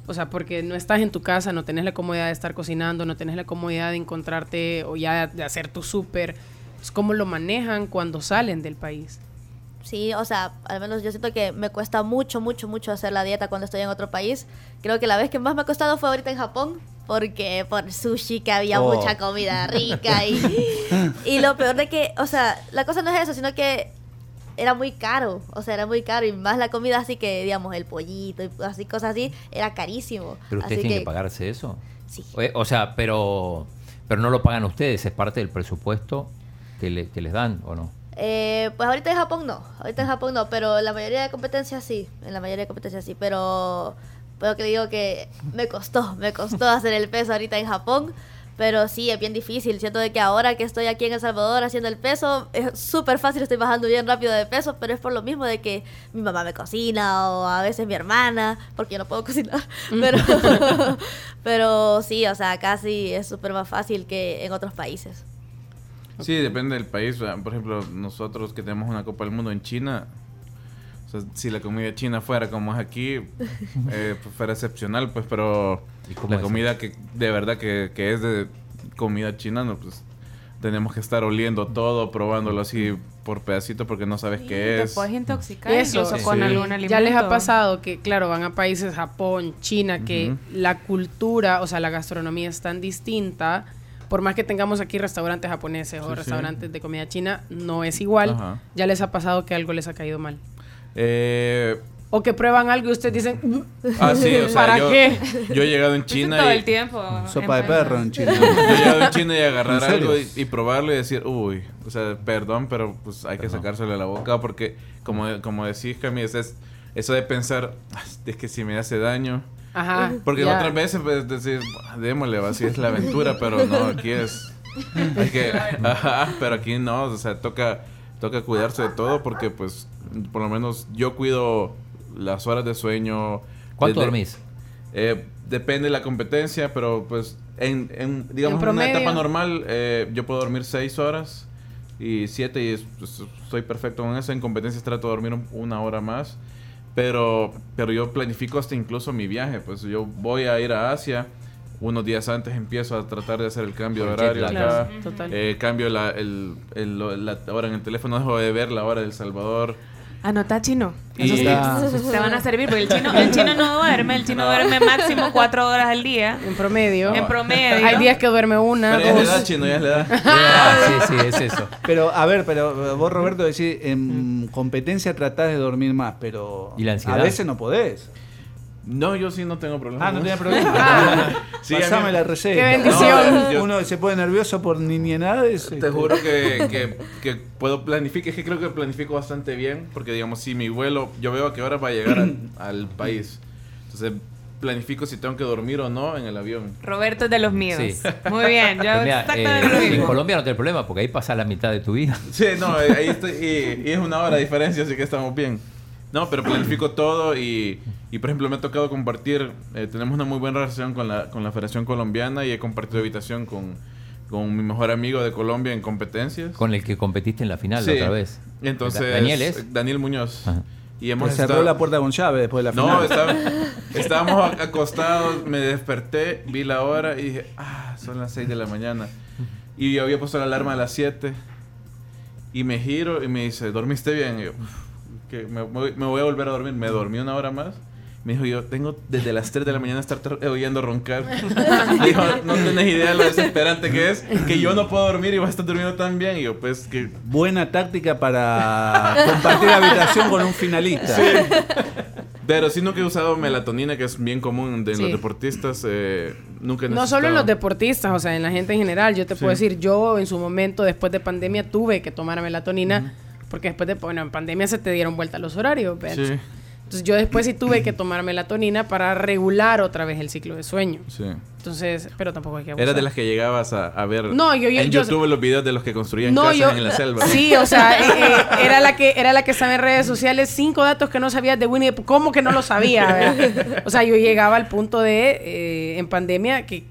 O sea, porque no estás en tu casa, no tenés la comodidad de estar cocinando, no tenés la comodidad de encontrarte o ya de hacer tu súper. Pues, ¿Cómo lo manejan cuando salen del país? Sí, o sea, al menos yo siento que me cuesta mucho, mucho, mucho hacer la dieta cuando estoy en otro país. Creo que la vez que más me ha costado fue ahorita en Japón, porque por sushi que había Oh. mucha comida rica y, [laughs] y lo peor de que, o sea, la cosa no es eso, sino que era muy caro, o sea, era muy caro y más la comida así que, digamos, el pollito y así cosas así, era carísimo. Pero ustedes así tienen que pagarse eso. Sí. O, o sea, pero, pero no lo pagan ustedes, es parte del presupuesto que, le- que les dan, ¿o no? Eh, pues ahorita en Japón no, ahorita en Japón no, pero en la mayoría de competencias sí, en la mayoría de competencias sí, pero pero que digo que me costó, me costó hacer el peso ahorita en Japón, pero sí, es bien difícil, siento de que ahora que estoy aquí en El Salvador haciendo el peso, es súper fácil, estoy bajando bien rápido de peso, pero es por lo mismo de que mi mamá me cocina o a veces mi hermana, porque yo no puedo [laughs] cocinar, pero, [laughs] pero sí, o sea, casi es súper más fácil que en otros países. Sí, depende del país. Por ejemplo, nosotros que tenemos una Copa del Mundo en China, o sea, si la comida china fuera como es aquí, [laughs] eh, pues fuera excepcional, pues, pero ¿Y cómo la es? comida que de verdad que, que es de comida china, no, pues tenemos que estar oliendo todo, probándolo así por pedacito porque no sabes qué Te es. puedes intoxicar Eso, incluso con Sí. algún alimento. Ya les ha pasado que, claro, van a países, Japón, China, que la cultura, o sea, la gastronomía es tan distinta. Por más que tengamos aquí restaurantes japoneses o Sí, restaurantes de comida china, no es igual. Ajá. Ya les ha pasado que algo les ha caído mal. Eh, O que prueban algo y ustedes dicen, "Mm, ah, sí, o sea, ¿Para yo, qué? yo he llegado en Pues China todo y, el tiempo. Sopa de perro en China. [laughs] Yo he llegado en China y agarrar algo y, y probarlo y decir, uy, o sea, perdón, pero pues hay que sacárselo de la boca porque, como, como decís, Cami, es, es- eso de pensar, "Ah, es que si me hace daño. ajá. Porque ya. otras veces puedes decir, "Bah, démosle, así es la aventura, pero no, aquí es. Hay que, [laughs] ajá, pero aquí no, o sea, toca, toca cuidarse de todo porque, pues, por lo menos yo cuido las horas de sueño. ¿Cuánto desde- dormís? eh, depende de la competencia, pero pues en, en, digamos En en una etapa normal eh, yo puedo dormir 6 horas y 7 y es- pues, estoy perfecto con eso. En competencias trato de dormir un- una hora más, pero, pero yo planifico hasta incluso mi viaje. Pues yo voy a ir a Asia, unos días antes empiezo a tratar de hacer el cambio de horario acá. Claro. Eh, cambio la, el, el- la hora en el teléfono, dejo de ver la hora del Salvador. Anota chino. Y- Esos Ya. tips te van a servir porque el chino, el chino no duerme, el chino duerme máximo cuatro horas al día. En promedio. En promedio. Hay días que duerme una, Pero ya es la edad, dos. chino, ya es la edad. Ah, sí, sí, es eso. Pero, a ver, pero vos, Roberto, decís, en competencia tratás de dormir más, pero ¿Y la ansiedad? a veces no podés. No, yo sí no tengo problema. Ah, no eso. problema. [laughs] Sí, a mí- Pasame la receta. Qué bendición. No, yo- Uno se pone nervioso por niñedades. Te juro que, que, que puedo planificar, es que creo que planifico bastante bien, porque digamos, si mi vuelo, yo veo a qué hora va a llegar al, [clears throat] al país. Entonces, planifico si tengo que dormir o no en el avión. Roberto es de los míos. Sí. Muy bien, yo [laughs] Pues mira, eh, lo en. Colombia no tenés problema porque ahí pasa la mitad de tu vida. Sí, no, ahí estoy, y, y es una hora de diferencia, así que estamos bien. No, pero planifico todo y, y por ejemplo, me ha tocado compartir, eh, tenemos una muy buena relación con la, con la Federación Colombiana y he compartido habitación con, con mi mejor amigo de Colombia en competencias. Con el que competiste en la final la Sí. otra vez. Entonces, Da- Daniel es. Daniel Muñoz. Ajá. Y hemos Pues cerró estado- la puerta con llave después de la No, final. estaba- [laughs] estábamos ac- acostados, me desperté, vi la hora y dije, ah, son las 6 de la mañana. Y yo había puesto la alarma a las 7. Y me giro y me dice, ¿dormiste bien? Y yo, "Uf, que me, voy- me voy a volver a dormir. Me dormí una hora más. Me dijo, yo tengo desde las 3 de la mañana estar oyendo roncar. Me [laughs] dijo, no tenés idea lo desesperante que es, que yo no puedo dormir y vas a estar durmiendo tan bien. Y yo, pues, que Buena táctica para [laughs] compartir habitación con un finalista. Pero sí nunca he usado melatonina, que es bien común de Sí. los deportistas. eh, nunca he No solo en los deportistas, o sea, en la gente en general. Yo te puedo Sí. decir, yo en su momento, después de pandemia, tuve que tomar melatonina. Porque después de, bueno, en pandemia se te dieron vuelta los horarios. ¿ves? Sí, Entonces yo después sí tuve que tomar melatonina para regular otra vez el ciclo de sueño. sí. Entonces, pero tampoco hay que abusar. Eras de las que llegabas a, a ver No, yo- yo- en yo- YouTube los videos de los que construían No, casas yo, en la selva. [laughs] sí, o sea, eh, eh, era la que era la que estaba en redes sociales cinco datos que no sabías de Winnie. the Pooh. ¿Cómo que no lo sabía? verdad? O sea, yo llegaba al punto de eh, en pandemia que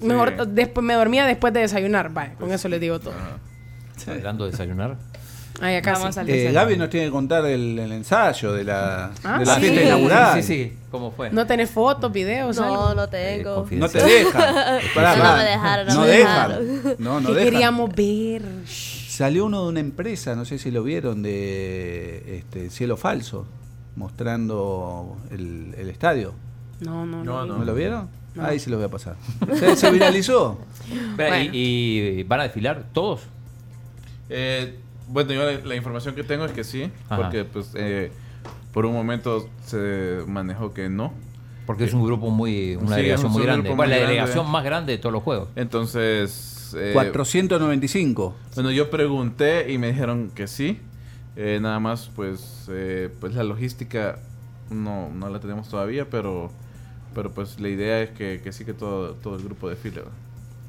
mejor Sí. después me dormía después de desayunar. Vaya, con eso les digo todo. Hablando de desayunar. Ay, acá Vamos sí. al Eh. Gaby nos tiene que contar el, el ensayo de la, Ah, de la sí. fiesta Sí, inaugural. Sí, sí. ¿Cómo fue? No tenés fotos, videos, No, algo? no Eh, tengo. No te dejan. [laughs] Pará, No pará. me dejaron, no No me dejan. dejaron. No, no ¿Qué dejan. queríamos ver? Salió uno de una empresa, no sé si lo vieron, de este, Cielo Falso, mostrando el, el estadio. No, no, No, no. ¿No lo vieron? No. Ahí se los voy a pasar. Se, se viralizó. Bueno. y, y van a desfilar todos? Eh, bueno, yo la, la información que tengo es que sí, Ajá. porque pues eh, por un momento se manejó que no. Porque es un grupo muy, una Sí, delegación muy grande. Bueno, la grande. delegación más grande de todos los juegos. Entonces, eh, 495. bueno, yo pregunté y me dijeron que sí. Eh, nada más, pues, eh, pues la logística no, no la tenemos todavía, pero, pero pues la idea es que, que sí que todo, todo el grupo desfile. ¿verdad?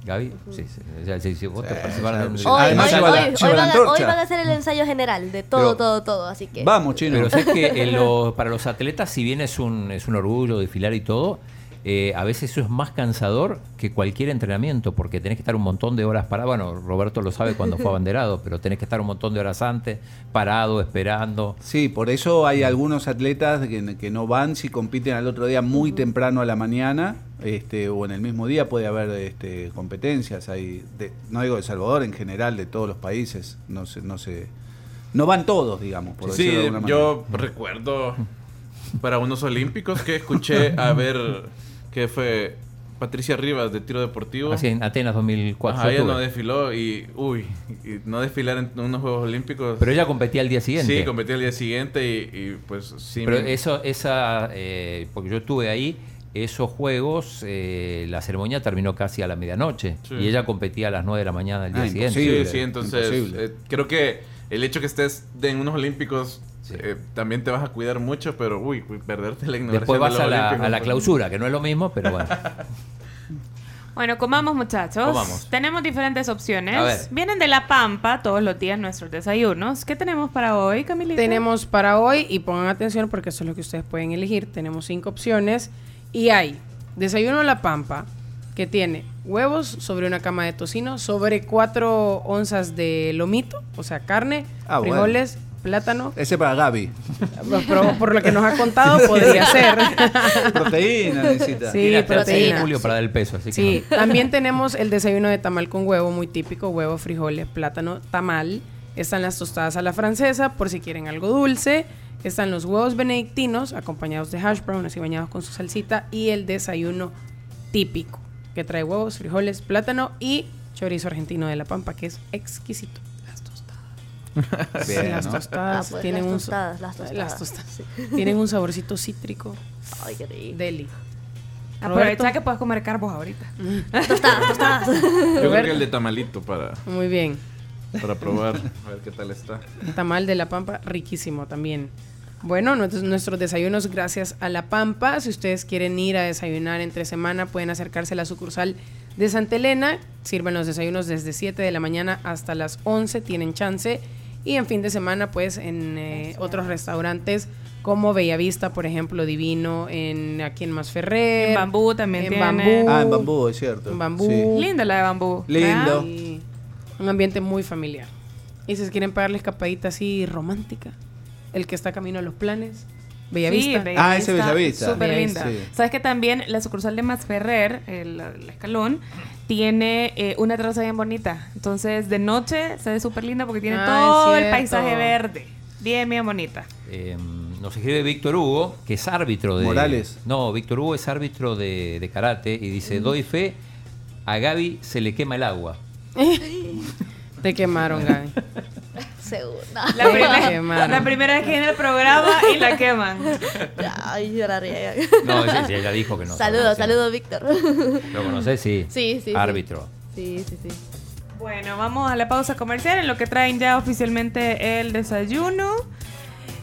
Gaby, sí, sí. Sí, sí, vos te participaron. Hoy, Además, hoy, lleva la- hoy- lleva hoy la van, a- hoy van a hacer el ensayo general de todo, Pero- todo, todo. Así que. Vamos, chino. Pero sabes que en los- para los atletas, si bien es un, es un orgullo desfilar y todo, eh, a veces eso es más cansador que cualquier entrenamiento, porque tenés que estar un montón de horas parado. Bueno, Roberto lo sabe cuando fue [laughs] abanderado, pero tenés que estar un montón de horas antes, parado, esperando. Sí, por eso hay algunos atletas que, que no van si compiten al otro día muy temprano a la mañana, este, o en el mismo día puede haber este, competencias. Hay de- no digo de Salvador, en general de todos los países. No se, no se, no van todos, digamos. Por Sí, decirlo de alguna yo recuerdo para unos olímpicos que escuché [laughs] a ver que fue Patricia Rivas de tiro deportivo. Así en Atenas 2004. Ajá, ella no desfiló y, uy, y no desfilar en unos Juegos Olímpicos. pero ella competía al día siguiente. Sí, competí al día siguiente y, y, pues sí. Pero me- eso, esa, eh, porque yo estuve ahí, esos juegos, eh, la ceremonia terminó casi a la medianoche Sí. y ella competía a las 9 de la mañana del día Ah, siguiente. Sí, sí, entonces eh, creo que el hecho que estés de- en unos Olímpicos Sí. eh, también te vas a cuidar mucho, pero uy, perderte la ignorancia Después de vas los a la, a la clausura, que no es lo mismo, pero bueno. [laughs] Bueno, comamos muchachos. Comamos. Tenemos diferentes opciones. A ver. Vienen de La Pampa todos los días nuestros desayunos. ¿Qué tenemos para hoy, Camilita? Tenemos para hoy, y pongan atención porque eso es lo que ustedes pueden elegir, tenemos cinco opciones y hay desayuno a la pampa que tiene huevos sobre una cama de tocino, sobre cuatro onzas de lomito, o sea, carne, Ah, bueno. Plátano. Ese para Gaby. Pero por lo que nos ha contado podría ser. Proteína necesita. Sí, Tiene hasta el 6 de proteína. julio para dar el peso, así que Sí, no. también tenemos el desayuno de tamal con huevo, muy típico, huevo, frijoles, plátano, tamal. Están las tostadas a la francesa, por si quieren algo dulce. Están los huevos benedictinos, acompañados de hash brown, así bañados con su salsita. Y el desayuno típico, que trae huevos, frijoles, plátano y chorizo argentino de La Pampa, que es exquisito. [laughs] Las tostadas. Bien, las ¿no? tostadas Ah, pues, tienen las un tostadas, las tostadas. las tostadas. Tienen un saborcito cítrico. Ay, qué rico. Deli. Aprovecha que puedes comer carbos ahorita. Tostadas, tostadas. [laughs] Yo creo que el de tamalito para, Muy bien. para probar, a ver qué tal está. Tamal de la Pampa, riquísimo también. Bueno, nuestros, nuestros desayunos gracias a la Pampa. Si ustedes quieren ir a desayunar entre semana, pueden acercarse a la sucursal de Santa Elena. Sirven los desayunos desde 7 de la mañana hasta las 11, tienen chance. Y en fin de semana, pues en eh, otros restaurantes como Bellavista, por ejemplo, Divino, en aquí en Masferrer. En Bambú también en tiene. Bambú. Ah, en bambú, es cierto. En bambú. Sí. Linda la de bambú. Lindo. Y un ambiente muy familiar. Y si quieren pagar la escapadita así romántica, el que está camino a los planes, Bellavista. Sí, Ah, ese Bellavista. Súper Bellavista. linda. Sí. Sabes que también la sucursal de Masferrer, el, el escalón, tiene eh, una terraza bien bonita. Entonces, de noche se ve súper linda porque tiene Ah, todo el paisaje verde. Bien, bien bonita. Eh, nos escribe Víctor Hugo, que es árbitro de. Morales. No, Víctor Hugo es árbitro de, de karate y dice: Doy fe, a Gaby se le quema el agua. [laughs] Te quemaron, Gaby. [laughs] Seguro. La, primera- la primera vez que viene el programa y la queman. Ay, lloraría. No, sí, sí, ella dijo que no. saludos, saludos, Víctor. ¿Lo conoces? Sí, sí, sí. Árbitro. Sí, sí, sí. Bueno, vamos a la pausa comercial en lo que traen ya oficialmente el desayuno.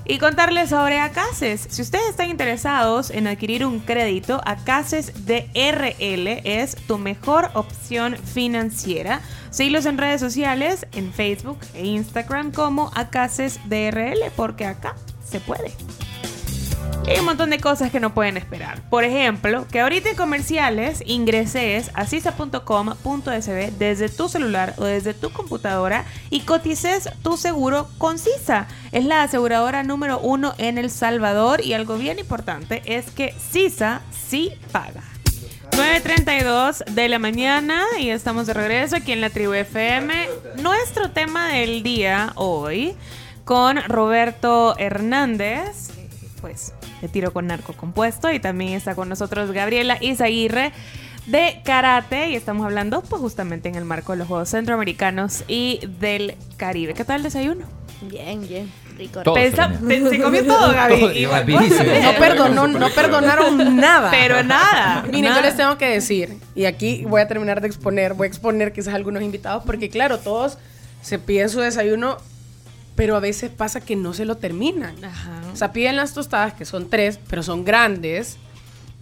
Y contarles sobre Acases. Si ustedes están interesados en adquirir un crédito, Acases DRL es tu mejor opción financiera. Síguelos en redes sociales, en Facebook e Instagram como Acases DRL, porque acá se puede. Hay un montón de cosas que no pueden esperar. Por ejemplo, que ahorita en comerciales ingreses a cisa.com.sb desde tu celular o desde tu computadora y cotices tu seguro con CISA. Es la aseguradora número uno en El Salvador y algo bien importante es que CISA sí paga. 9.32 de la mañana y estamos de regreso aquí en la tribu FM. Nuestro tema del día hoy con Roberto Hernández, pues de tiro con narco compuesto, y también está con nosotros Gabriela Izaguirre de karate y estamos hablando pues justamente en el marco de los Juegos Centroamericanos y del Caribe. ¿Qué tal el desayuno? Bien, bien. Rico. Todo. Pensa- se comió todo, Gaby. Todo, y rapidísimo. No, perdonó, no perdonaron nada. Pero nada. Miren, yo les tengo que decir, y aquí voy a terminar de exponer, voy a exponer quizás algunos invitados, porque claro, todos se piden su desayuno, pero a veces pasa que no se lo terminan. Ajá. O sea, piden las tostadas, que son tres, pero son grandes,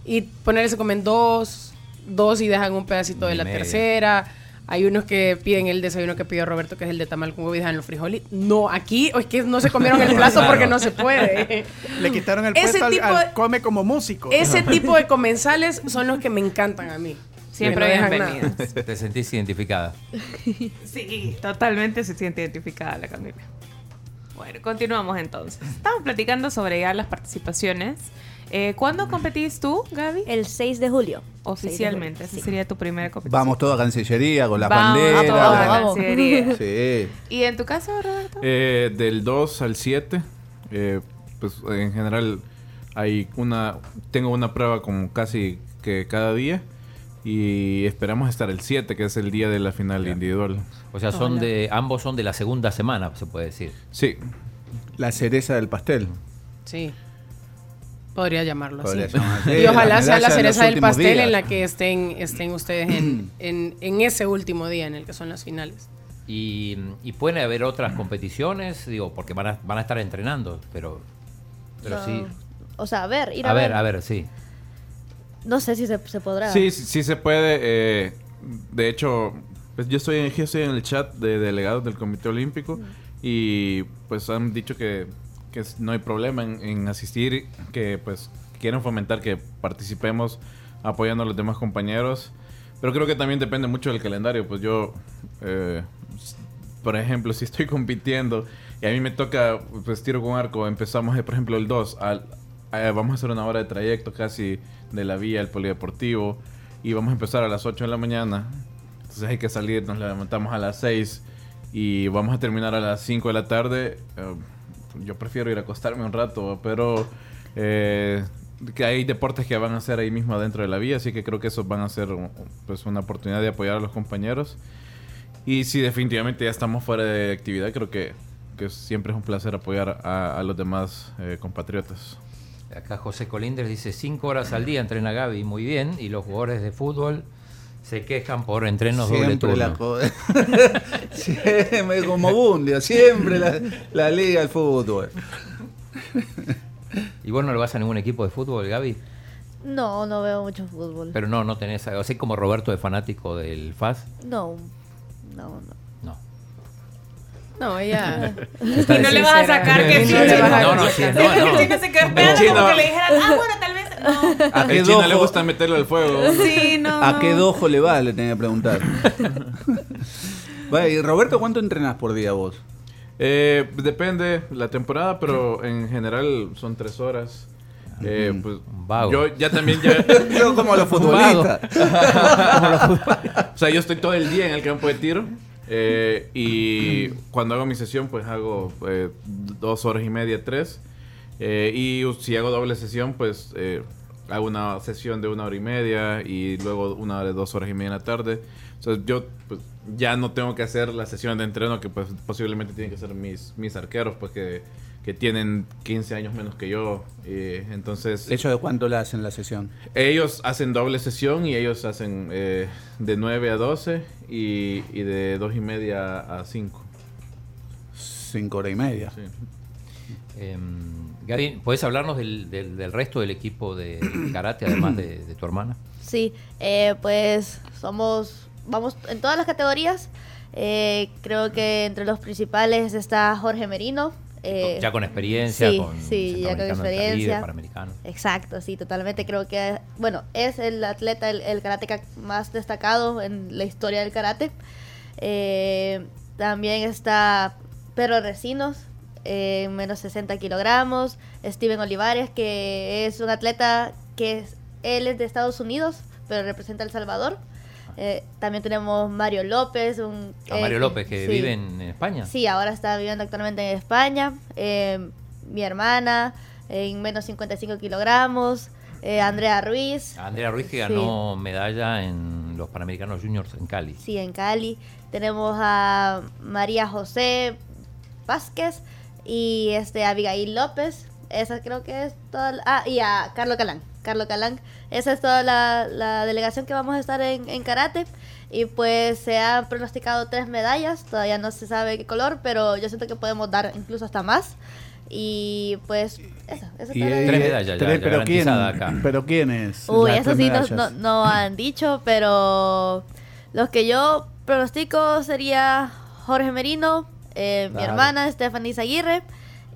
y ponerle se comen dos, dos y dejan un pedacito de Y la media. tercera. Hay unos que piden el desayuno que pidió Roberto, que es el de tamal con huevo y dejan los frijoles. No, aquí es que no se comieron el [laughs] plato Claro. porque no se puede. [laughs] Le quitaron el Ese puesto al, tipo al de- come como músico. Ese tipo de comensales son los que me encantan a mí. Siempre no. Te sentís identificada. [laughs] Sí, totalmente se siente identificada la Camila. Bueno, continuamos entonces. Estamos platicando sobre ya las participaciones. Eh, ¿Cuándo competís tú, Gaby? El 6 de julio. Oficialmente, 6 de esa sí. sería tu primera competición. Vamos todos a Cancillería con las Vamos banderas. todos a la. Cancillería. Sí. ¿Y en tu caso, Roberto? Eh, del 2 al 7, eh, pues en general hay una, tengo una prueba como casi que cada día y esperamos estar el 7, que es el día de la final individual. O sea, son de ambos son de la segunda semana, se puede decir. Sí, La cereza del pastel. Sí. Podría llamarlo Podría así. llamarlo. Y ojalá La sea la cereza del pastel días. en la que estén, estén ustedes en, [clears throat] en, en ese último día en el que son las finales. Y, y pueden haber otras competiciones, digo, porque van a, van a estar entrenando, pero, pero No. sí. O sea, a ver, ir a, A ver, a ver, sí. No sé si se, se podrá. sí, sí, sí se puede. eh, de hecho, pues yo estoy, en- yo estoy en el chat de delegados del Comité Olímpico y pues han dicho que, que no hay problema en, en asistir, que pues quieren fomentar que participemos apoyando a los demás compañeros. Pero creo que también depende mucho del calendario. Pues yo, eh, por ejemplo, si estoy [laughs] compitiendo y a mí me toca pues tiro con arco, empezamos eh, por ejemplo el 2, al, eh, vamos a hacer una hora de trayecto casi de la vía al polideportivo y vamos a empezar a las 8 de la mañana. Entonces hay que salir, nos levantamos a las 6 y vamos a terminar a las 5 de la tarde. Eh, yo prefiero ir a acostarme un rato, pero eh, que hay deportes que van a hacer ahí mismo adentro de la vía, así que creo que esos van a ser pues una oportunidad de apoyar a los compañeros. Y si definitivamente ya estamos fuera de actividad, creo que, que siempre es un placer apoyar a, los demás eh, compatriotas. Acá José Colindres dice, cinco horas al día entrena Gaby, muy bien, y los jugadores de fútbol se quejan por entrenos doble Siempre turno. la [laughs] siempre como Bundio, siempre la, la liga del fútbol. [laughs] ¿Y vos no le vas a ningún equipo de fútbol, Gaby? No, no veo mucho fútbol. Pero no, no tenés, así como Roberto es fanático del FAS. No, no, no. No. No, ella. Y no le vas a sacar que No sí. vas a- No, no, sí, no, El no. No. ¿A qué China le dojo- gusta meterlo al fuego. Sí, no. ¿A qué dojo le va? Le tenía que preguntar. [laughs] Vaya, y Roberto, ¿cuánto entrenás por día vos? Eh, depende la temporada, pero en general son tres horas. Eh, pues, vago. Yo ya también ya... [laughs] Yo como los [laughs] futbolistas. o sea, yo estoy todo el día en el campo de tiro. eh, y cuando hago mi sesión, pues hago eh, dos horas y media, tres. Eh, y si hago doble sesión, pues eh, hago una sesión de una hora y media y luego una de dos horas y media en la tarde. Sea, yo pues, ya no tengo que hacer la sesión de entreno que pues posiblemente tienen que hacer mis, mis arqueros, pues que, que tienen 15 años menos que yo. eh, entonces... ¿Eso de cuánto le hacen la sesión? Ellos hacen doble sesión y ellos hacen eh, de 9 a 12 y, y de 2 y media a 5. Cinco horas y media. Sí. Eh, ¿puedes hablarnos del, del- del resto del equipo de karate, además de, de tu hermana? Sí, eh, pues somos, vamos en todas las categorías. Eh, creo que entre los principales está Jorge Merino. eh, ya con experiencia, sí, con sí, ya con Caribe, experiencia. Panamericano. Exacto, sí, totalmente. Creo que, bueno, es el atleta, el, el karateca más destacado en la historia del karate. También está Pedro Recinos, en menos 60 kilogramos. Steven Olivares, que es un atleta que es- él es de Estados Unidos, pero representa El Salvador. Eh, también tenemos Mario López, un... A eh, Mario López, que sí. vive en España. Sí, ahora está viviendo actualmente en España. Eh, mi hermana, en menos 55 kilogramos. Andrea Ruiz, Andrea Ruiz, que Sí. ganó medalla en los Panamericanos Juniors en Cali. sí, en Cali. Tenemos a María José Vázquez y este Abigail López. Esa creo que es toda. la- ah, y a Carlos Calán. Carlos Calán. Esa es toda la, la delegación que vamos a estar en, en karate. Y pues se han pronosticado tres medallas. Todavía no se sabe qué color, pero yo siento que podemos dar incluso hasta más. Y pues, eso. eso Y- Tres medallas ya- tres- ya pero quién, garantizada acá. pero quién es. Uy, eso sí no, no, no han dicho, pero los que yo pronostico sería Jorge Merino, eh, mi hermana Stephanie Aguirre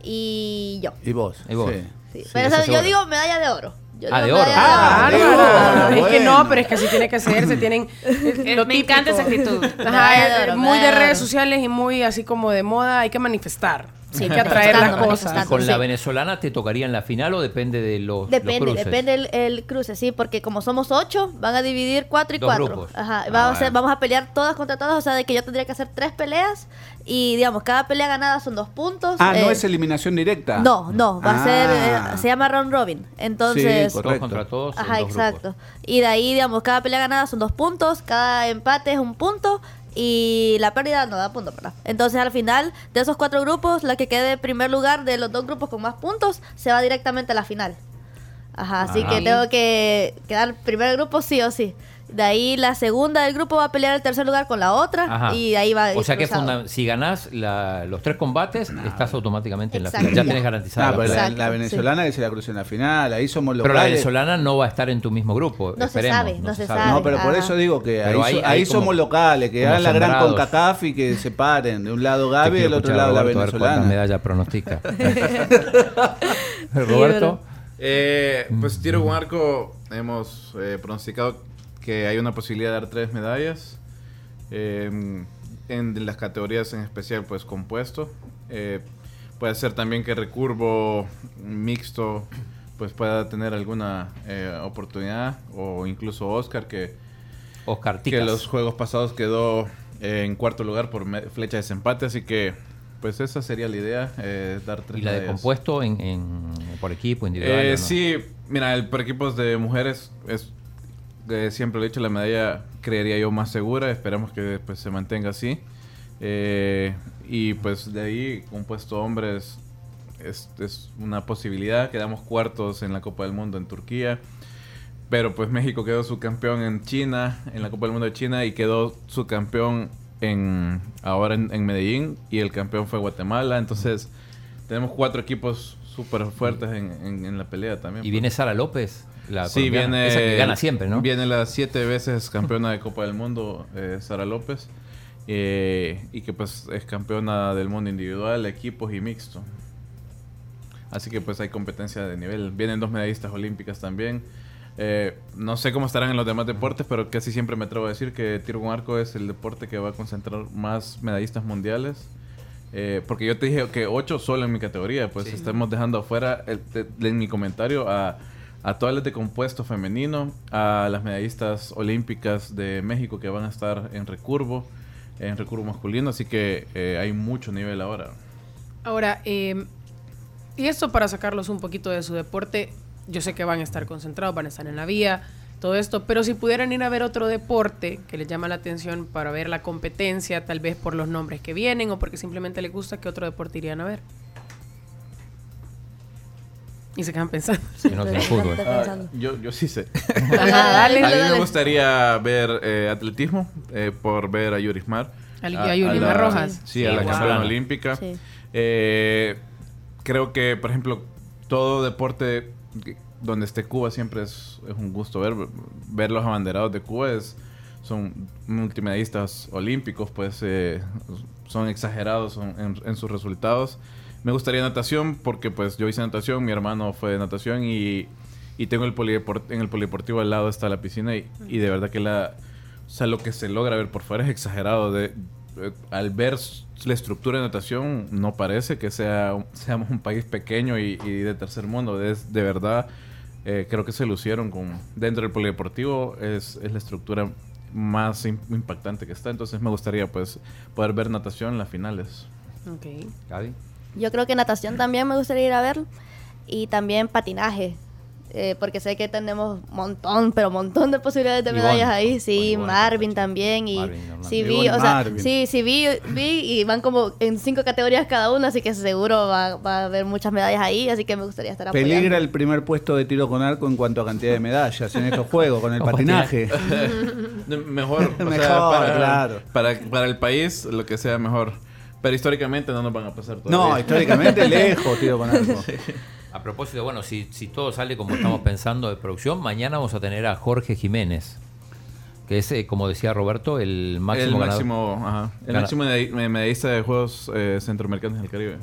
y yo. Y vos. Y vos. sí. Sí, Sí, pero yo digo medalla de oro. Yo Ah, de oro. Ah, de oro. Bárbaro. Es que no, pero es que así tiene que ser, se tienen [laughs] lo Me encanta esa actitud. Ajá, Medalla de oro, muy de redes sociales y muy así como de moda, hay que manifestar. Sí, hay que atraer las cosas. ¿Con la sí. venezolana te tocaría en la final o depende de los, los Depende, cruces? depende el, el cruce, sí, porque como somos ocho, van a dividir cuatro y Dos cuatro. grupos. Ajá, Ah, vamos, a bueno. vamos a pelear todas contra todas, o sea, de que yo tendría que hacer tres peleas y, digamos, cada pelea ganada son dos puntos. Ah, no eh, es eliminación directa. No, no, va a ser, Ah. eh, se llama round robin. Sí, Entonces, Todos correcto. contra todos. ajá, dos exacto. grupos. Y de ahí, digamos, cada pelea ganada son dos puntos, cada empate es un punto y la pérdida no da punto, ¿verdad? Entonces, al final de esos cuatro grupos, la que quede en primer lugar de los dos grupos con más puntos se va directamente a la final. Ajá, así Ah. que tengo que quedar primer grupo sí o sí. De ahí la segunda del grupo va a pelear el tercer lugar con la otra Ajá. y de ahí va a ir O sea que cruzado. si ganás la- los tres combates, estás automáticamente en la final. Ya tenés garantizada Ah, la pero la, la sí. venezolana que se la cruce en la final, ahí somos Pero la locales. venezolana no va a estar en tu mismo grupo. No se sabe, no se sabe. No, pero por Ajá. eso digo que ahí, Pero hay- so- hay ahí como- somos locales, que hagan la gran. CONCACAF y que se paren. De un lado Gaby y del otro lado la Roberto, venezolana. medallas pronostica. [laughs] Roberto. Eh, pues tiro con arco hemos eh, pronosticado que hay una posibilidad de dar tres medallas. Eh, en las categorías en especial, pues compuesto. Eh, puede ser también que recurvo mixto pues pueda tener alguna eh, oportunidad o incluso Oscar que, Oscar que los juegos pasados quedó en cuarto lugar por flecha de desempate así que pues esa sería la idea eh, dar tres ¿Y la de compuesto en, en- por equipo, individual? Eh, no? Sí, mira, el por equipos de mujeres es eh, siempre lo he dicho, la medalla creería yo más segura, esperamos que pues, se mantenga así. Eh, y pues de ahí, compuesto hombres, es, es una posibilidad, quedamos cuartos en la Copa del Mundo en Turquía. Pero pues México quedó subcampeón en China, en la Copa del Mundo de China, y quedó subcampeón en, ahora en, en Medellín, y el campeón fue Guatemala. Entonces, tenemos cuatro equipos súper fuertes en, en- en la pelea también. ¿Y viene Sara López? La Sí, viene. Esa que gana siempre, ¿no? Viene las siete veces campeona de Copa del Mundo, eh, Sara López. eh, y que pues es campeona del mundo individual, equipos y mixto. Así que pues hay competencia de nivel. Vienen dos medallistas olímpicas también. Eh, no sé cómo estarán en los demás deportes, pero casi siempre me atrevo a decir que tiro con arco es el deporte que va a concentrar más medallistas mundiales. Eh, porque yo te dije que ocho solo en mi categoría, pues estamos dejando afuera el- de- de- en mi comentario a, a todas de compuesto femenino, a las medallistas olímpicas de México que van a estar en recurvo, en recurvo masculino, así que eh, hay mucho nivel ahora. Ahora, eh, y esto para sacarlos un poquito de su deporte, yo sé que van a estar concentrados, van a estar en la vía, todo esto, pero si pudieran ir a ver otro deporte que les llama la atención para ver la competencia, tal vez por los nombres que vienen o porque simplemente les gusta, ¿qué otro deporte irían a ver? Y se quedan pensando. Que no sea fútbol. Estoy pensando. yo, yo sí sé. Ajá, dale, a mí dale. me gustaría ver eh, atletismo, eh, por ver a Yurismar. Al- a Yurimar la- Rojas. Sí, Sí, a la wow. campeona olímpica. Sí. Eh, creo que, por ejemplo, todo deporte donde esté Cuba siempre es, es un gusto ver. Ver los abanderados de Cuba es, son multimedistas olímpicos, pues eh, son exagerados son- en, en sus resultados. Me gustaría natación porque pues yo hice natación, mi hermano fue de natación y, y tengo el polideport en el polideportivo al lado está la piscina y, y de verdad que la, o sea, lo que se logra ver por fuera es exagerado. De, eh, al ver la estructura de natación, no parece que sea un- seamos un país pequeño y, y de tercer mundo. Es de verdad eh, creo que se lucieron con dentro del polideportivo es, es la estructura más im- impactante que está. Entonces me gustaría pues poder ver natación en las finales. Ok. Gaby. Yo creo que natación también me gustaría ir a ver. Y también patinaje. eh, porque sé que tenemos montón, pero montón de posibilidades de Ivonne. medallas ahí. Sí, Ivonne, Marvin también. Y Marvin, sí vi, Ivonne o sea, Marvin. sí, sí vi, vi y van como en cinco categorías cada una, así que seguro va, va a haber muchas medallas ahí, así que me gustaría estar apoyando. Peligra el primer puesto de tiro con arco en cuanto a cantidad de medallas en estos juegos con el [laughs] patinaje. [laughs] Mejor, o Mejor, sea, para, claro. para, para el país, lo que sea mejor. Pero históricamente no nos van a pasar todavía. No, históricamente [laughs] lejos tiro con arco. A propósito, bueno, si, si todo sale como estamos pensando de producción, mañana vamos a tener a Jorge Jiménez, que es, eh, como decía Roberto, el máximo el ganador. máximo, ajá, el Gana- máximo medallista de Juegos eh, Centroamericanos del Caribe.